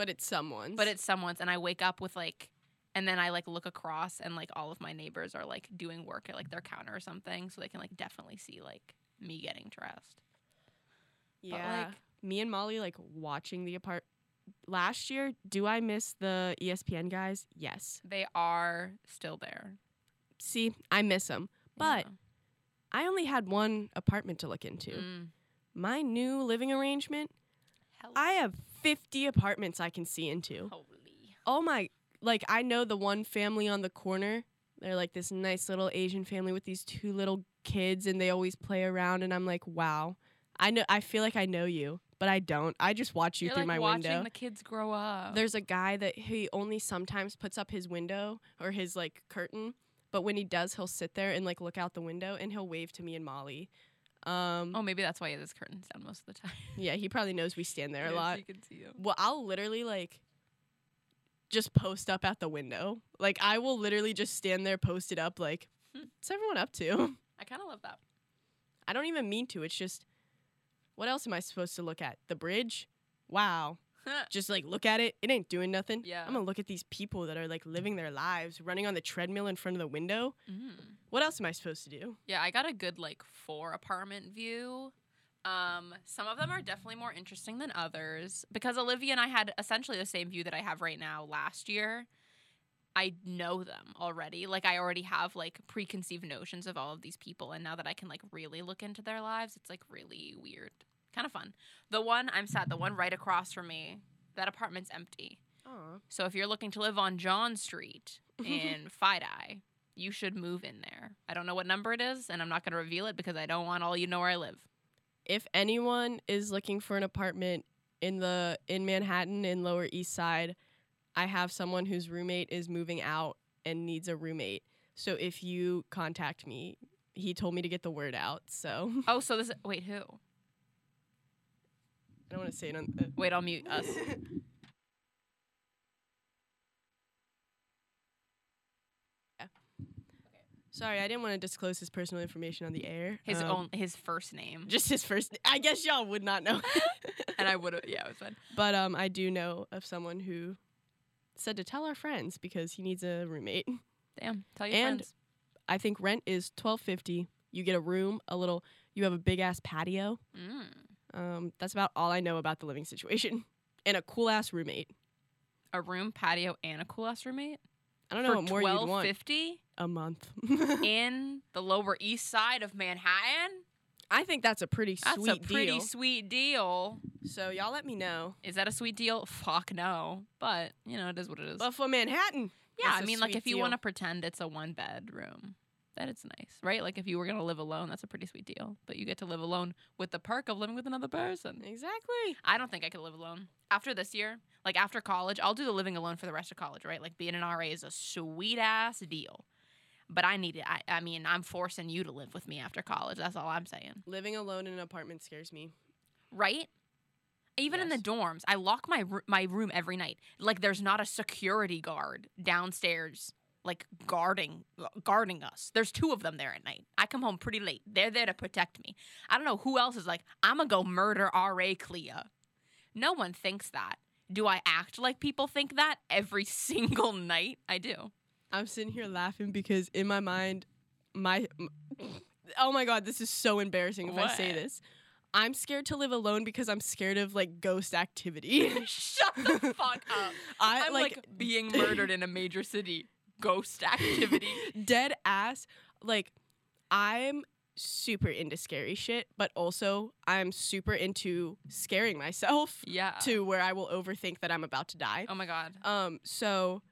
But it's someone's. but it's someone's, and I wake up with like. And then I like look across and like all of my neighbors are like doing work at like their counter or something, so they can like definitely see like me getting dressed. yeah. like- me and Molly like watching the apart last year. Do I miss the ESPN guys? Yes. They are still there. See, I miss them. But Yeah. I only had one apartment to look into. Mm. My new living arrangement, Hell, I have 50 apartments I can see into. holy. Oh my, like I know the one family on the corner. They're like this nice little Asian family with these two little kids and they always play around and I'm like, "Wow. I know I feel like I know you, but I don't. I just watch you You're through like my watching window." the kids grow up. There's a guy that he only sometimes puts up his window or his like curtain, but when he does, he'll sit there and like look out the window and he'll wave to me and Molly. Um, oh, maybe that's why he has his curtains down most of the time. yeah, he probably knows we stand there a Yes, lot. You can see. Well, I'll literally like just post up at the window. Like I will literally just stand there posted up like Hmm. what's everyone up to? I kind of love that. I don't even mean to. It's just what else am I supposed to look at? The bridge? Wow. Just like look at it. It ain't doing nothing. Yeah. I'm gonna look at these people that are like living their lives, running on the treadmill in front of the window. Mm. What else am I supposed to do? Yeah, I got a good like four apartment view. Um, some of them are definitely more interesting than others because Olivia and I had essentially the same view that I have right now last year. I know them already. Like I already have like preconceived notions of all of these people and now that I can like really look into their lives, it's like really weird. Kind of fun. The one I'm sad, the one right across from me, that apartment's empty. Oh. So if you're looking to live on John Street in FiDi, you should move in there. I don't know what number it is, and I'm not going to reveal it because I don't want all you know where I live. If anyone is looking for an apartment in the in Manhattan in Lower East Side, I have someone whose roommate is moving out and needs a roommate. So if you contact me, he told me to get the word out. So Oh, so this wait who? I don't want to say it on. Uh, Wait, I'll mute us. Sorry, I didn't want to disclose his personal information on the air. His Um, own his first name. just his first. I guess y'all would not know. and I would have yeah, it was fun. but um, I do know of someone who said to tell our friends because he needs a roommate. Damn. Tell your And- friends. I think rent is twelve fifty. You get a room, a little. You have a big ass patio. Mm. Um, that's about all I know about the living situation, and a cool ass roommate. A room, patio, and a cool ass roommate? I don't know For what more you'd twelve want fifty a month. in the lower east side of Manhattan? I think that's a pretty That's sweet a pretty deal. sweet deal. So y'all let me know. Is that a sweet deal? Fuck no. But you know, it is what it is. But for Manhattan, yeah, that's I mean, like if you want to pretend it's a one bedroom, that it's nice, right? Like if you were gonna live alone, that's a pretty sweet deal. But you get to live alone with the perk of living with another person. exactly. I don't think I could live alone after this year. Like after college, I'll do the living alone for the rest of college, right? Like being an RA is a sweet ass deal. But I need it. I, I mean, I'm forcing you to live with me after college. That's all I'm saying. Living alone in an apartment scares me. right? Even in the dorms, I lock my my room every night. Like there's not a security guard downstairs like guarding guarding us. There's two of them there at night. I come home pretty late. They're there to protect me. I don't know who else is like, I'm going to go murder RA Clea. No one thinks that. Do I act like people think that every single night? I do. I'm sitting here laughing because in my mind, my oh my god, this is so embarrassing if I say this. I'm scared to live alone because I'm scared of like ghost activity. Shut the fuck up. I I'm like, like being murdered in a major city. Ghost activity. dead ass. Like I'm super into scary shit, but also I'm super into scaring myself Yeah. to where I will overthink that I'm about to die. Oh my god. Um, so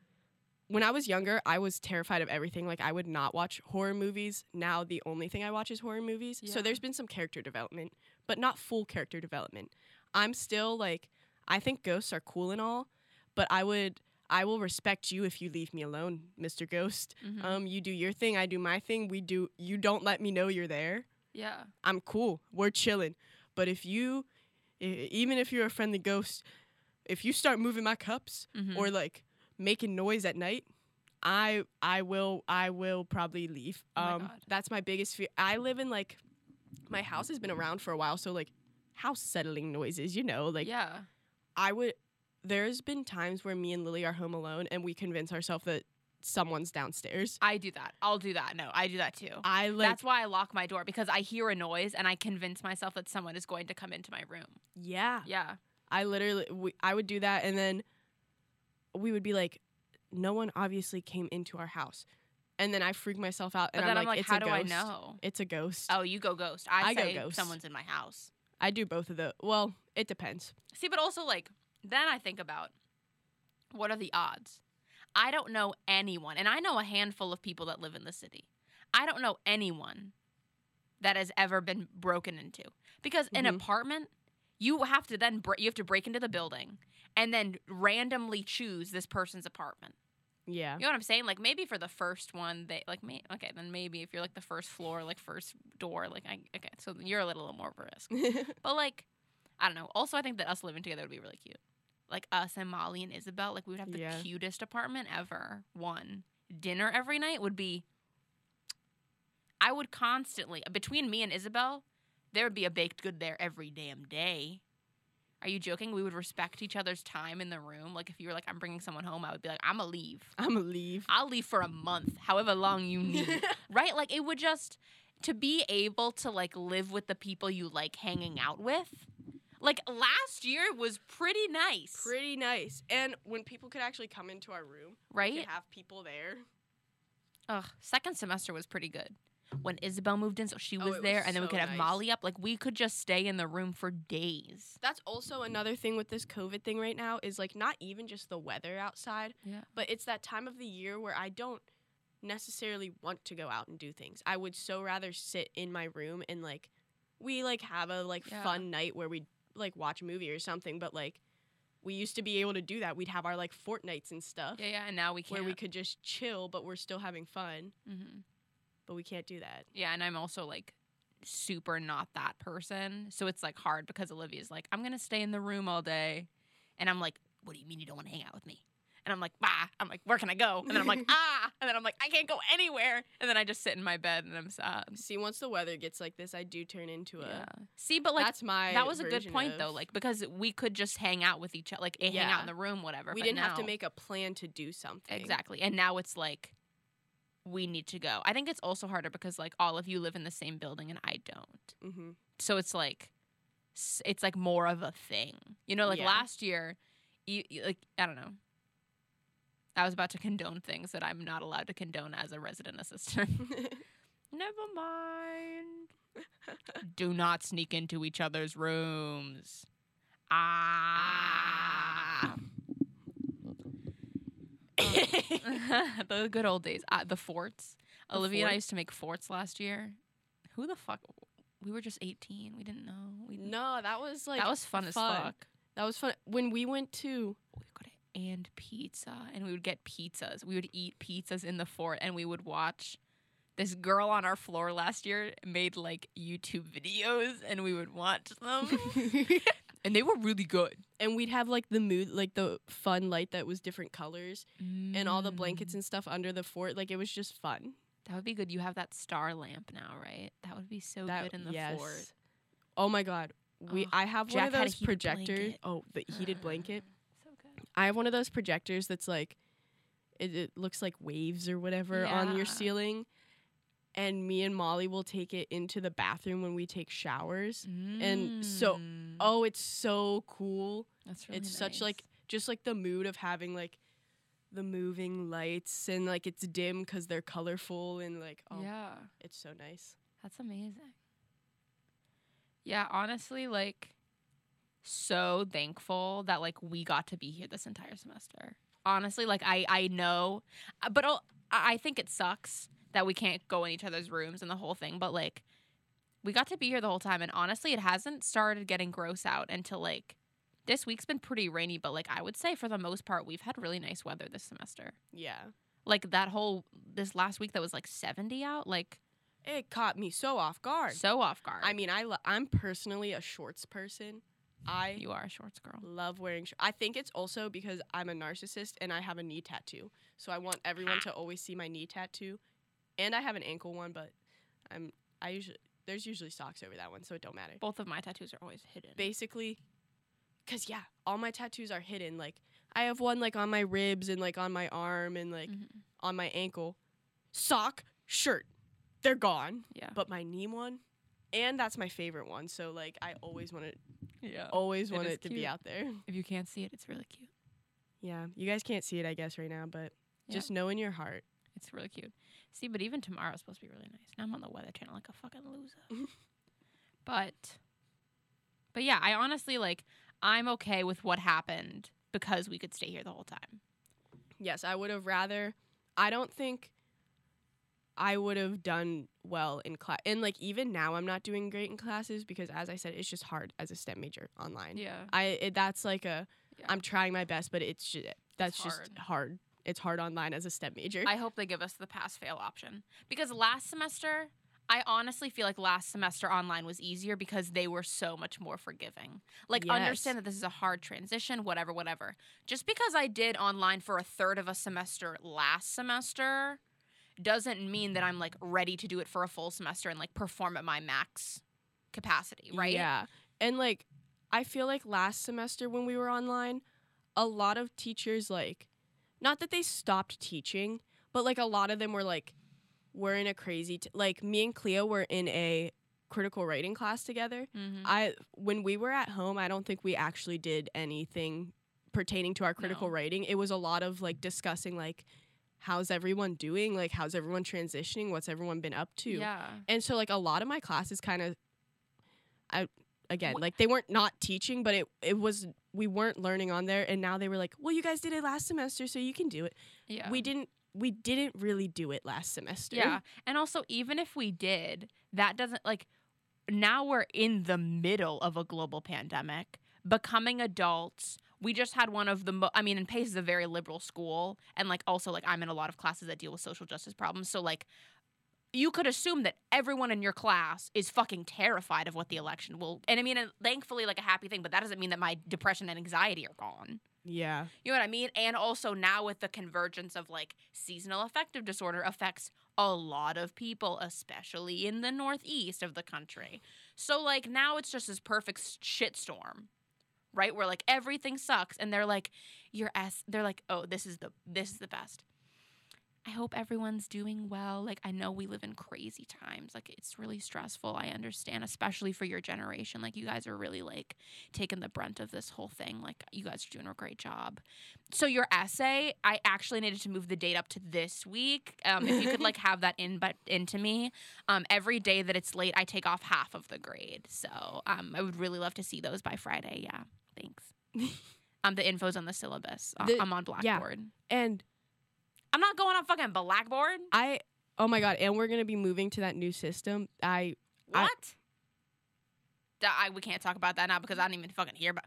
when I was younger, I was terrified of everything. Like I would not watch horror movies. Now the only thing I watch is horror movies. So there's been some character development, but not full character development. I'm still like I think ghosts are cool and all, but I would I will respect you if you leave me alone, Mr. Ghost. Mhm. Um, you do your thing, I do my thing. We do. You don't let me know you're there. yeah. I'm cool. We're chilling. But if you, e- even if you're a friendly ghost, if you start moving my cups Mhm. or like making noise at night, I I will I will probably leave. Oh my um, God. that's my biggest fear. I live in like, my house has been around for a while, so like, house settling noises. You know, like yeah. I would. There's been times where me and Lily are home alone, and we convince ourselves that someone's downstairs. I do that. I'll do that. No, I do that too. I like That's why I lock my door because I hear a noise and I convince myself that someone is going to come into my room. yeah. Yeah. I literally, we, I would do that, and then we would be like, no one obviously came into our house, and then I freak myself out, But and then I'm I'm like, like, it's how a do ghost. I know? It's a ghost. Oh, you go ghost. I, I go ghost. someone's in my house. I do both of the. Well, it depends. See, but also like then I think about what are the odds? I don't know anyone, and I know a handful of people that live in the city. I don't know anyone that has ever been broken into because an Mhm. apartment you have to then bre- you have to break into the building and then randomly choose this person's apartment. Yeah. You know what I'm saying? Like maybe for the first one, they like me. Okay, then maybe if you're like the first floor, like first door, like I okay, so you're a little more of a risk. But like, I don't know. Also, I think that us living together would be really cute. Like us and Molly and Isabel, like we would have the Yeah. cutest apartment ever. One dinner every night would be. I would constantly between me and Isabel, there would be a baked good there every damn day. Are you joking? We would respect each other's time in the room. Like if you were like, I'm bringing someone home, I would be like, I'm gonna leave. I'm gonna leave. I'll leave for a month, however long you need. right? Like it would just to be able to like live with the people you like hanging out with. Like last year was pretty nice. Pretty nice. And when people could actually come into our room, right? have people there. Ugh. Second semester was pretty good. When Isabel moved in, so she Oh, was it there, was and then we could have nice. Molly up. Like we could just stay in the room for days. That's also another thing with this COVID thing right now is like not even just the weather outside, Yeah. but it's that time of the year where I don't necessarily want to go out and do things. I would so rather sit in my room and like we like have a like Yeah. fun night where we like watch a movie or something, but like we used to be able to do that. We'd have our like fortnights and stuff Yeah, yeah. And now we can't. where we could just chill, but we're still having fun. hmm But we can't do that. Yeah, and I'm also like super not that person. So it's like hard because Olivia's like, I'm gonna stay in the room all day. And I'm like, What do you mean you don't want to hang out with me? And I'm like, bah. I'm like, where can I go? And then I'm like, ah. And then I'm like, I can't go anywhere. And then I just sit in my bed and I'm sad. See, once the weather gets like this, I do turn into a. Yeah. See, but like that's my. that was a good point of- though, like because we could just hang out with each other, like eh, hang out in the room, whatever. we didn't have to make a plan to do something. exactly. And now it's like we need to go. I think it's also harder because like all of you live in the same building and I don't. hmm so it's like it's like more of a thing you know like Yeah. last year you, you like i don't know i was about to condone things that i'm not allowed to condone as a resident assistant. Never mind. Do not sneak into each other's rooms. Ah. The good old days. Uh, the forts. The olivia and i used to make forts last year. Who the fuck? We were just 18 we didn't know. We no, that was like that was fun, as fuck. that was fun. When we went to. We to and pizza, and we would get pizzas. We would eat pizzas in the fort, and we would watch. This girl on our floor last year made like YouTube videos, and we would watch them, and they were really good. and we'd have like the mood, like the fun light that was different colors, and all the blankets Mm. and stuff under the fort. Like it was just fun. That would be good. You have that star lamp now, right? That would be so that good in the yes. fort. Oh my god, we Oh, I have Jack one of those projectors. Oh, the heated blanket. I have one of those projectors that's like, it, it looks like waves or whatever on your ceiling. And me and Molly will take it into the bathroom when we take showers. And so- Mm. Oh, it's so cool. that's really it's such like just like the mood of having like the moving lights and like it's dim because they're colorful and like oh, yeah. it's so nice. That's amazing. Yeah, honestly, like so thankful that like we got to be here this entire semester. Honestly, like I I know, uh, but I'll, I think it sucks that we can't go in each other's rooms and the whole thing. But like, we got to be here the whole time, and honestly, it hasn't started getting gross out until like This week's been pretty rainy, but like I would say for the most part, we've had really nice weather this semester. Yeah. Like that whole this last week that was like 70 out, like It caught me so off guard. so off guard. I mean, I lo- I'm personally a shorts person. I you are a shorts girl. love wearing sh- I think it's also because I'm a narcissist and I have a knee tattoo. So I want everyone to always see my knee tattoo. And I have an ankle one, but I'm I usually there's usually socks over that one, so it don't matter. Both of my tattoos are always hidden. Basically cuz yeah, all my tattoos are hidden like I have one like on my ribs and like on my arm and like Mhm. on my ankle. Sock, shirt. They're gone. Yeah. But my knee one and that's my favorite one. So like I always want it Yeah. always It want is it to be out there. If you can't see it, it's really cute. Yeah, you guys can't see it, I guess, right now, but Yeah. just know in your heart. It's really cute. See, but even tomorrow's supposed to be really nice. Now I'm on the weather channel like a fucking loser. but but yeah, I honestly like I'm okay with what happened because we could stay here the whole time. Yes, I would have rather. I don't think I would have done well in class. And like even now, I'm not doing great in classes because, as I said, it's just hard as a STEM major online. Yeah. I it, that's like a. Yeah. am trying my best, but it's just that's just hard. hard. It's hard online as a STEM major. I hope they give us the pass fail option. Because last semester, I honestly feel like last semester online was easier because they were so much more forgiving. Like, Yes. understand that this is a hard transition, whatever, whatever. Just because I did online for a third of a semester last semester doesn't mean that I'm like ready to do it for a full semester and like perform at my max capacity, right? Yeah. And like I feel like last semester when we were online, a lot of teachers like not that they stopped teaching, but like a lot of them were like we're in a crazy t- like me and Cleo were in a critical writing class together. Mhm. I when we were at home, I don't think we actually did anything pertaining to our critical No. writing. It was a lot of like discussing like how's everyone doing, like how's everyone transitioning, what's everyone been up to. Yeah. And so like a lot of my classes kind of I again, like they weren't not teaching, but it it was we weren't learning on there and now they were like, "Well, you guys did it last semester, so you can do it." Yeah. We didn't we didn't really do it last semester. Yeah. And also, even if we did, that doesn't like now we're in the middle of a global pandemic, becoming adults. We just had one of the mo- I mean, and Pace is a very liberal school. And like, also, like, I'm in a lot of classes that deal with social justice problems. So, like, you could assume that everyone in your class is fucking terrified of what the election will. And I mean, and thankfully, like a happy thing, but that doesn't mean that my depression and anxiety are gone. Yeah. You know what I mean? And also now with the convergence of like seasonal affective disorder affects a lot of people, especially in the northeast of the country. So like now it's just this perfect shitstorm, right? Where like everything sucks, and they're like, "You're s." They're like, "Oh, this is the this is the best." I hope everyone's doing well. Like I know we live in crazy times. Like it's really stressful. I understand, especially for your generation. Like you guys are really like taking the brunt of this whole thing. Like you guys are doing a great job. So your essay, I actually needed to move the date up to this week. Um, if you could like have that in but into me, um, every day that it's late, I take off half of the grade. So um, I would really love to see those by Friday. Yeah, thanks. um, the info's on the syllabus. Uh, The- I'm on Blackboard. And I'm not going on fucking Blackboard. I oh my god, and we're going to be moving to that new system. I I- What? Duh, I, we can't talk about that now because I didn't even fucking hear about.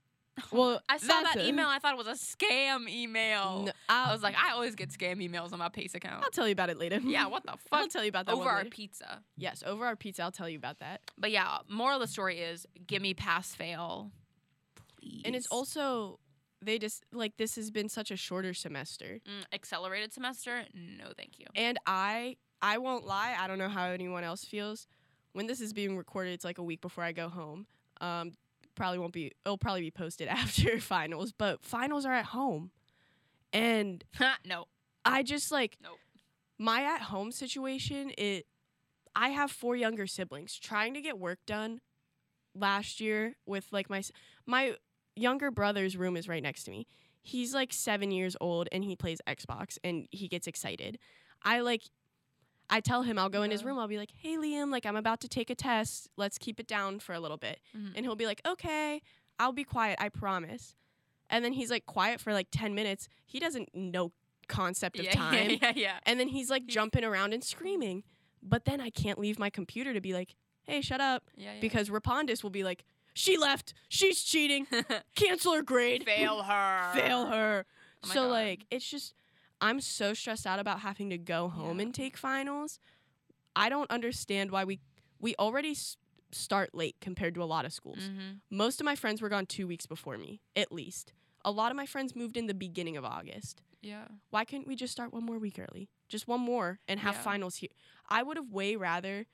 well, I saw that a- email. I thought it was a scam email. No, I was like, I always get scam emails on my Pace account. I'll tell you about it later. Yeah, what the fuck? I'll tell you about that Over our later. pizza. Yes, over our pizza. I'll tell you about that. But yeah, moral of the story is give me pass fail. Please. And it's also they just like this has been such a shorter semester. Mm, accelerated semester. No, thank you. And I I won't lie, I don't know how anyone else feels. When this is being recorded, it's like a week before I go home. Um probably won't be it'll probably be posted after finals, but finals are at home. And no. I just like Nope. my at home situation it I have four younger siblings trying to get work done last year with like my my younger brother's room is right next to me. He's like 7 years old and he plays Xbox and he gets excited. I like I tell him I'll go in his room. I'll be like, "Hey Liam, like I'm about to take a test. Let's keep it down for a little bit." Mhm. And he'll be like, "Okay, I'll be quiet. I promise." And then he's like quiet for like 10 minutes. He doesn't know concept of yeah, time. Yeah, yeah, yeah. And then he's like jumping around and screaming. But then I can't leave my computer to be like, hey, shut up. yeah, yeah. Because Respondus will be like, she left. She's cheating. Cancel her grade. Fail her. Fail her. Oh so God. like it's just I'm so stressed out about having to go home Yeah. and take finals. I don't understand why we we already s- start late compared to a lot of schools. Mhm. Most of my friends were gone 2 weeks before me, at least. A lot of my friends moved in the beginning of August. Yeah. Why couldn't we just start one more week early? Just one more and have Yeah. finals here. I would have way rather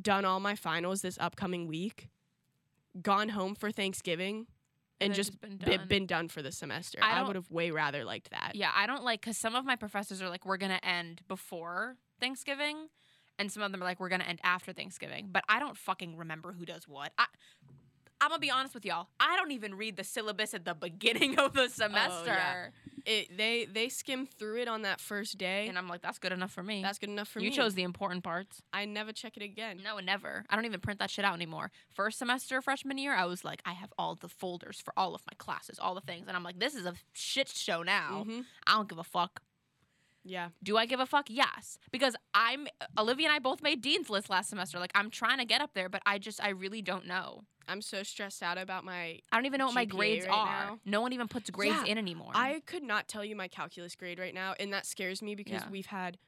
done all my finals this upcoming week, gone home for Thanksgiving, and, then just, been done. been done for the semester. I I, would have way rather liked that. Yeah, I don't like because some of my professors are like, we're gonna end before Thanksgiving, and some of them are like, we're gonna end after Thanksgiving. But I don't fucking remember who does what. I, I'm gonna be honest with y'all. I don't even read the syllabus at the beginning of the semester, Oh It they they skim through it on that first day. and I'm like, that's good enough for me. That's good enough for you me. You chose the important parts. I never check it again. No, never. I don't even print that shit out anymore. First semester freshman year, I was like, I have all the folders for all of my classes, all the things, and I'm like, this is a shit show now. Mhm. I don't give a fuck. Yeah. Do I give a fuck? Yes. Because I'm Olivia and I both made Dean's list last semester. Like I'm trying to get up there, but I just I really don't know. I'm so stressed out about my I don't even know what my grades right are. now. No one even puts grades Yeah, in anymore. I could not tell you my calculus grade right now, and that scares me because Yeah. we've had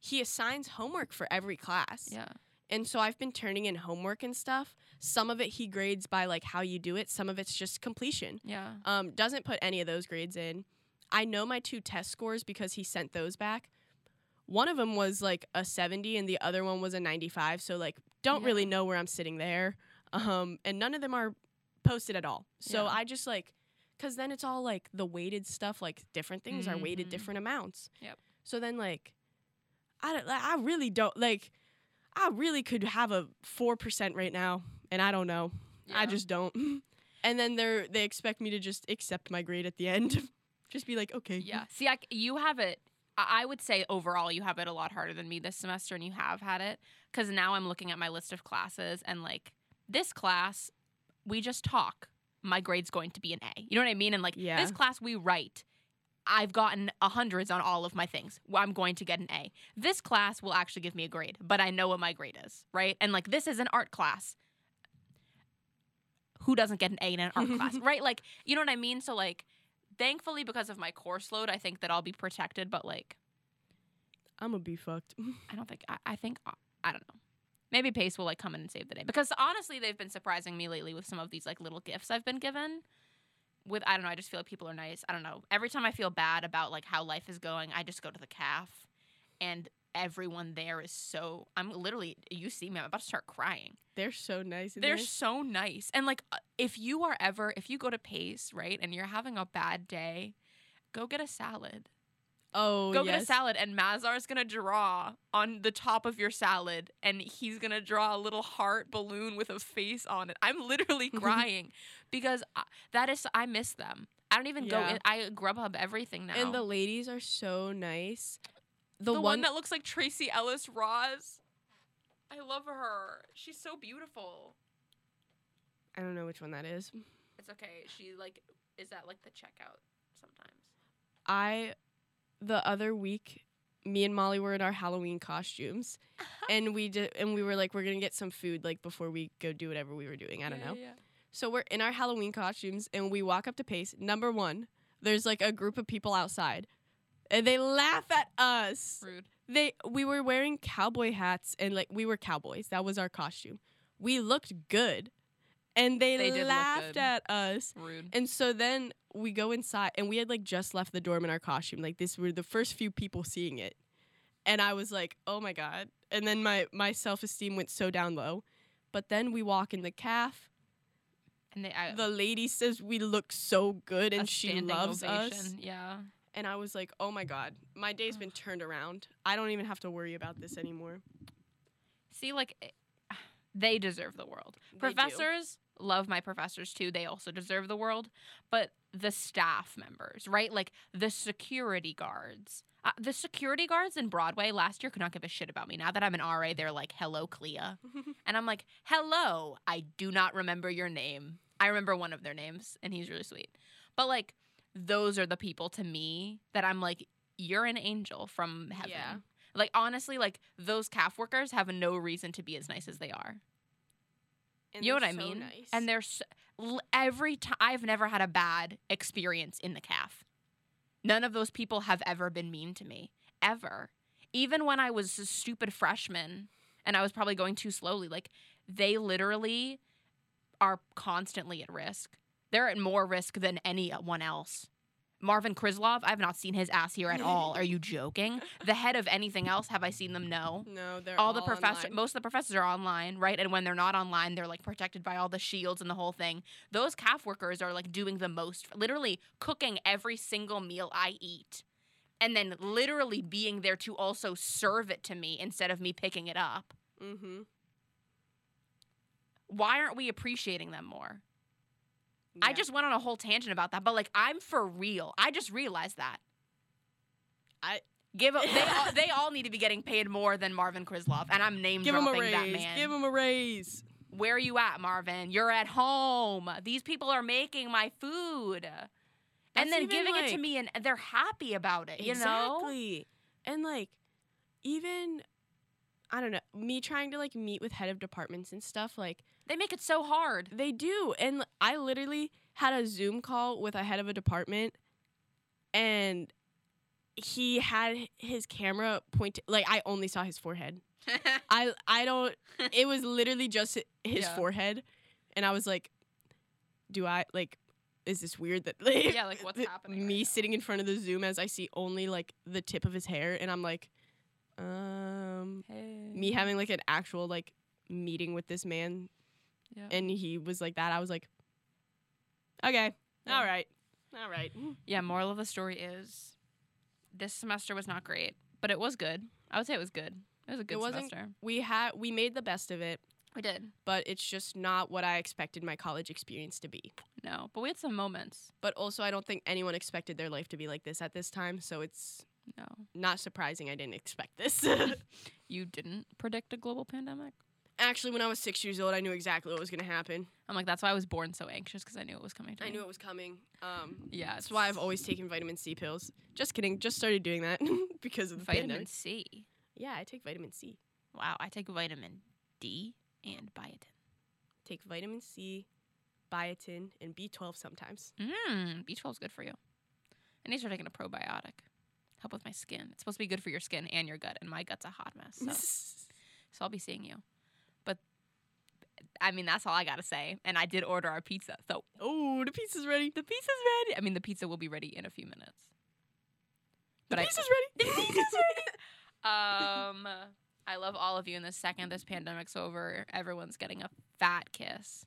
he assigns homework for every class. yeah. And so I've been turning in homework and stuff. Some of it he grades by like how you do it, some of it's just completion. Yeah. Um, doesn't put any of those grades in. I know my two test scores because he sent those back. One of them was like a 70 and the other one was a 95. So like don't really know where I'm sitting there. Um, and none of them are posted at all. So Yeah. I just like cuz then it's all like the weighted stuff like different things are weighted Mhm. different amounts. Yep. So then like I don't, like, I really don't like I really could have a 4% right now and I don't know. I just don't. And then they're they expect me to just accept my grade at the end. just be like, okay. Yeah. See, I, you have it. I would say overall you have it a lot harder than me this semester, and you have had it because now I'm looking at my list of classes, and like this class, we just talk. My grade's going to be an A. You know what I mean? And like Yeah. this class, we write. I've gotten a hundreds on all of my things. I'm going to get an A. This class will actually give me a grade, but I know what my grade is, right? And like this is an art class. Who doesn't get an A in an art class, right? Like, you know what I mean? So like, thankfully because of my course load, I think that I'll be protected. But like, I'm gonna be fucked. I don't think I, I think uh, I don't know. Maybe Pace will like come in and save the day because honestly, they've been surprising me lately with some of these like little gifts I've been given. With I don't know, I just feel like people are nice. I don't know. Every time I feel bad about like how life is going, I just go to the calf, and everyone there is so. I'm literally. You see me. I'm about to start crying. They're so nice. They're there. so nice. And like uh, if you are ever if you go to Pace, right, and you're having a bad day, go get a salad. oh Go yes. get a salad and Mazar's to draw on the top of your salad and he's to draw a little heart balloon with a face on it. I'm literally crying because I, that is I miss them. I don't even go Yeah. in, I Grubhub everything now. And the ladies are so nice. The, the one, one that looks like Tracee Ellis Ross. I love her. She's so beautiful. I don't know which one that is. It's okay. She like is at like the checkout sometimes. I the other week me and Molly were in our Halloween costumes and we did and we were like we're going to get some food like before we go do whatever we were doing. I don't know. Yeah. So we're in our Halloween costumes and we walk up to Pace. Number 1, there's like a group of people outside. And they laugh at us. Rude. They we were wearing cowboy hats and like we were cowboys. That was our costume. We looked good. And they, They laughed at us. Rude. And so then we go inside and we had like just left the dorm in our costume. Like this were the first few people seeing it. And I was like, "Oh my god." And then my my self-esteem went so down low. But then we walk in the calf. And they I, The lady says we look so good and she loves us. ovation. Yeah. And I was like, "Oh my god. My day's been turned around. I don't even have to worry about this anymore." See, like, eh, they deserve the world. They do. Professors love my professors too. They also deserve the world. But the staff members, right? Like the security guards. Uh, the security guards in Broadway last year could not give a shit about me. Now that I'm an RA, they're like, hello, Clea. And I'm like, hello, I do not remember your name. I remember one of their names, and he's really sweet. But like, those are the people to me that I'm like, you're an angel from heaven. Yeah. Like honestly, like those calf workers have no reason to be as nice as they are. And you know what I so mean? nice. And there's l- every time I've never had a bad experience in the calf. None of those people have ever been mean to me, ever. Even when I was a stupid freshman and I was probably going too slowly, like they literally are constantly at risk. They're at more risk than anyone else. Marvin Krislov, I have not seen his ass here at all. Are you joking? The head of anything else, have I seen them? No no, they're all the professors online. most of the professors are online right and when they're not online they're like protected by all the shields and the whole thing those calf workers are like doing the most literally cooking every single meal i eat and then literally being there to also serve it to me instead of me picking it up Mm-hmm. why aren't we appreciating them more i just went on a whole tangent about that but like i'm for real i just realized that I- give up they all, they all need to be getting paid more than marvin krislov and i'm name give him a dropping raise. that man Give him a raise. Where are you at, Marvin? You're at home. These people are making my food. That's and then giving it to me and they're happy about it, you know? exactly. And like, even I don't know, me trying to like meet with head of departments and stuff. Like They make it so hard. they do, and I literally had a Zoom call with a head of a department, and he had his camera pointed. Like I only saw his forehead. I I don't. It was literally just his Yeah. forehead, and I was like, "Do I like? Is this weird that like, yeah, like what's happening? me right sitting in front of the Zoom as I see only like the tip of his hair, and I'm like, um, Hey. me having like an actual like meeting with this man, Yeah. and he was like that. I was like, okay, Yeah. all right, all right. yeah, moral of the story is this semester was not great, but it was good. I would say it was good. It was a good wasn't- semester. We had we made the best of it, We did. but it's just not what I expected my college experience to be. No, but we had some moments. But also, I don't think anyone expected their life to be like this at this time. So it's No. not surprising I didn't expect this. You didn't predict a global pandemic? Actually, when I was six years old, I knew exactly what was going to happen. I'm like, that's why I was born so anxious because I knew it was coming to I me. knew it was coming. Um, Yeah, that's why I've always taken vitamin C pills. Just kidding. Just started doing that because of the vitamin pandemic. C. Yeah, I take vitamin C. Wow, I take vitamin D and biotin. Take vitamin C, biotin, and B12 sometimes. Mmm, B12 is good for you. I need to start taking a probiotic. Help with my skin. It's supposed to be good for your skin and your gut, and my gut's a hot mess. So, so I'll be seeing you. I mean, that's all I gotta say. And I did order our pizza, so oh, the pizza's ready. the pizza's ready. I mean, the pizza will be ready in a few minutes. The But I- pizza's ready. The pizza's ready. Um, I love all of you. And the second this pandemic's over, everyone's getting a fat kiss,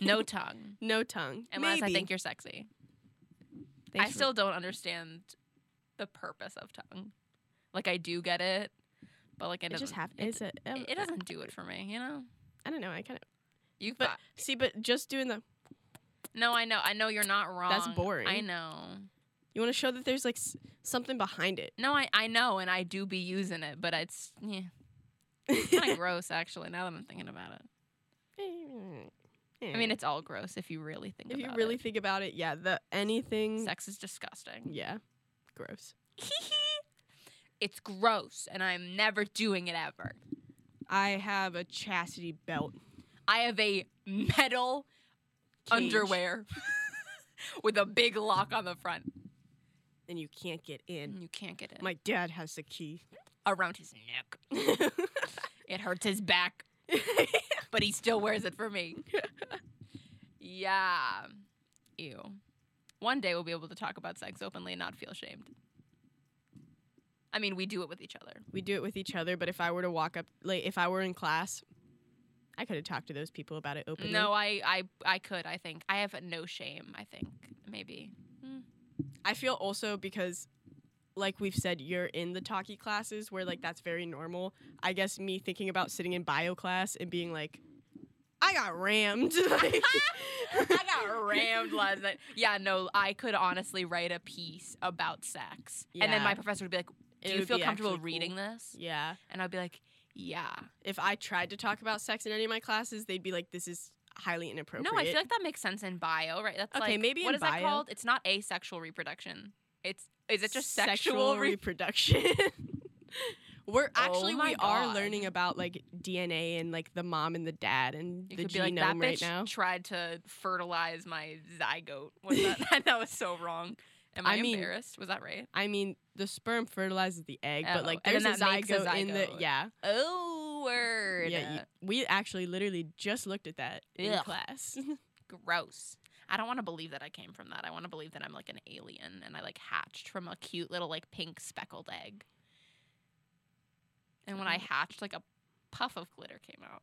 no tongue, no tongue. unless I think you're sexy. Thanks I still don't understand the purpose of tongue. Like I do get it, but like it, It doesn't. just happens. It, it, it doesn't do it for me. You know. I don't know. I kind of You. But- fi- see, but just doing the. no, I know. I know you're not wrong. That's boring. I know. You want to show that there's like s- something behind it. No, I I know, and I do be using it, but it's yeah, It's kind of gross actually. Now that I'm thinking about it. I mean, it's all gross if you really think if you really it. think about it, yeah, the anything. Sex is disgusting. Yeah, gross. it's gross, and I'm never doing it ever. I have a chastity belt. I have a metal cage, underwear with a big lock on the front, and you can't get in. you can't get in. My dad has the key. around his neck. It hurts his back, but he still wears it for me. Yeah. Ew. One day we'll be able to talk about sex openly and not feel shamed. I mean, we do it with each other. we do it with each other, but if I were to walk up, like if I were in class, I could have talked to those people about it openly. No, I, I, I could. I think I have no shame. I think maybe. Hmm. I feel also because, like we've said, you're in the talkie classes where like that's very normal. I guess me thinking about sitting in bio class and being like, I got rammed. like, I got rammed last night. Yeah, no, I could honestly write a piece about sex, and then my professor would be like, "Do you feel comfortable actually cool. reading this?" Yeah. And I'd be like, "Yeah." If I tried to talk about sex in any of my classes, they'd be like, "This is highly inappropriate." No, I feel like that makes sense in bio, right? That's Okay, like maybe what in is that bio. called? It's not asexual reproduction. It's is it just sexual? sexual re- reproduction? We're oh actually Oh we are learning about like DNA and like the mom and the dad and You the could be genome like that right bitch now. tried to fertilize my zygote. Was that that was so wrong. Am I, I mean- embarrassed? Was that right? I mean, the sperm fertilizes the egg, Oh, but like and there's a a zygote in the yeah. Oh, word. Yeah, y- we actually literally just looked at that in class. Gross. I don't want to believe that I came from that. I want to believe that I'm like an alien and I like hatched from a cute little like pink speckled egg. And when I hatched, like a puff of glitter came out.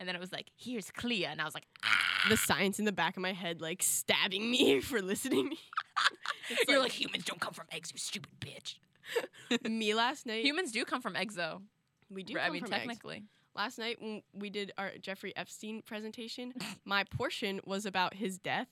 And then it was like, here's Clea. And I was like, ah. the science in the back of my head like stabbing me for listening. You're like- humans don't come from eggs, you stupid bitch. me last night. Humans do come from eggs, though. we do. I come mean, from eggs. technically. Last night when we did our Jeffrey Epstein presentation, my portion was about his death.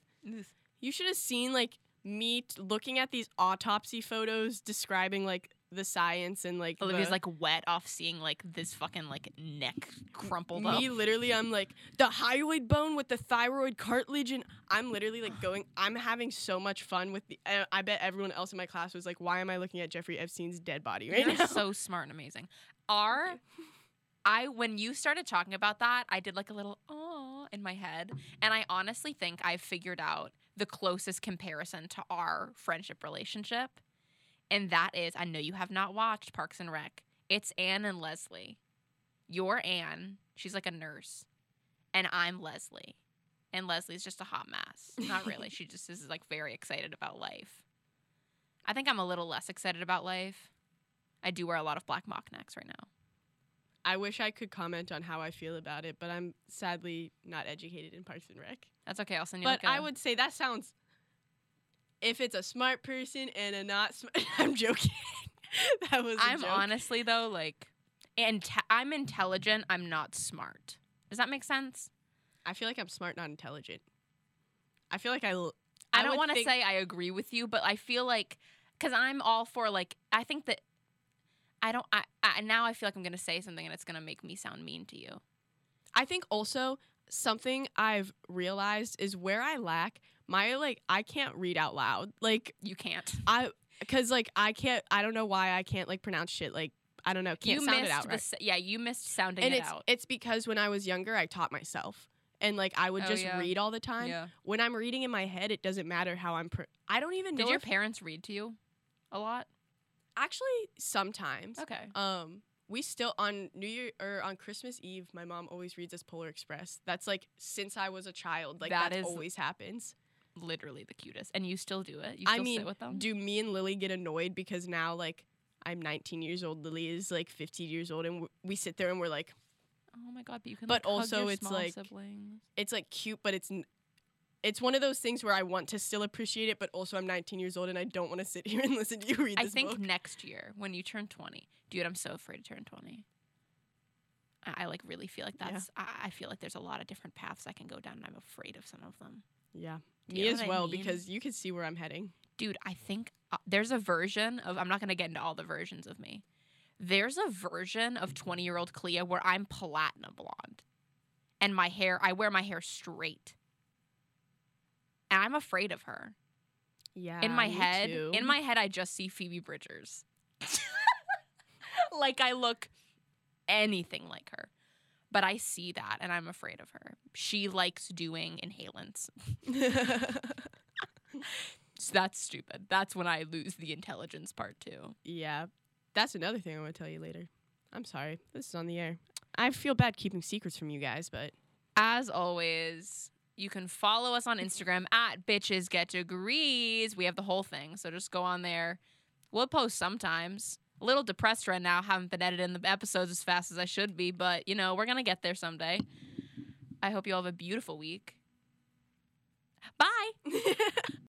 You should have seen like me t- looking at these autopsy photos describing like the science and like Olivia's the- like wet off seeing like this fucking like neck crumpled up. me literally I'm like the hyoid bone with the thyroid cartilage and I'm literally like going I'm having so much fun with the I I bet everyone else in my class was like why am I looking at Jeffrey Epstein's dead body right You're now? so smart and amazing. Our I when you started talking about that, I did like a little oh in my head, and I honestly think I figured out the closest comparison to our friendship relationship, and that is I know you have not watched Parks and Rec. It's Ann and Leslie. You're Ann. She's like a nurse, and I'm Leslie, and Leslie's just a hot mess. Not really. she just is like very excited about life. I think I'm a little less excited about life. I do wear a lot of black mock necks right now. I wish I could comment on how I feel about it, but I'm sadly not educated in Parks and Rec. That's okay. I'll send you. But like a- I would say that sounds. If it's a smart person and a not smart, I'm joking. that was. i I'm honestly though like, and I'm intelligent. I'm not smart. Does that make sense? I feel like I'm smart, not intelligent. I feel like I. l- I, don't want to think- say I agree with you, but I feel like because I'm all for like I think that I don't. I, I now I feel like I'm gonna say something and it's gonna make me sound mean to you. I think also something I've realized is where I lack my like I can't read out loud. Like You can't. I because like I can't. I don't know why I can't like pronounce shit. Like I don't know. Can't you sound it out right. yeah. You missed sounding And it it's out. it's because when I was younger, I taught myself. And like I would Oh, just yeah. read all the time. yeah. When I'm reading in my head, it doesn't matter how I'm. Pr- I don't even know. Did your if- parents read to you a lot? actually sometimes? Okay. Um, we still on New Year or on Christmas Eve, my mom always reads us Polar Express. That's like since I was a child, like That that, is- always happens. Literally the cutest, and you still do it. You I mean, sit with them. Do me and Lily get annoyed because now like I'm 19 years old, Lily is like 15 years old, and we sit there and we're like, Oh my god! But you can. But like, also it's, small like, siblings. it's like cute, but it's. N- it's one of those things where I want to still appreciate it, but also I'm 19 years old and I don't want to sit here and listen to you read I think book. next year when you turn twenty, dude, I'm so afraid to turn twenty. I, I like really feel like Yeah. that's. I, I feel like there's a lot of different paths I can go down, and I'm afraid of some of them. Yeah, you me as what I well mean? because you can see where I'm heading. Dude, I think uh, there's a version of. I'm not gonna get into all the versions of me. There's a version of 20 year old Clea where I'm platinum blonde, and my hair. I wear my hair straight, and I'm afraid of her. Yeah, in my me head too. in my head i just see phoebe bridgers like i look anything like her but i see that and i'm afraid of her. She likes doing inhalants. So that's stupid. That's when i lose the intelligence part too. Yeah, that's another thing I want to tell you later. I'm sorry, this is on the air. I feel bad keeping secrets from you guys, but as always you can follow us on instagram at bitches get degrees. We have the whole thing so just go on there. We'll post sometimes a little depressed right now haven't been editing the episodes as fast as i should be but you know we're gonna get there someday. I hope you all have a beautiful week. Bye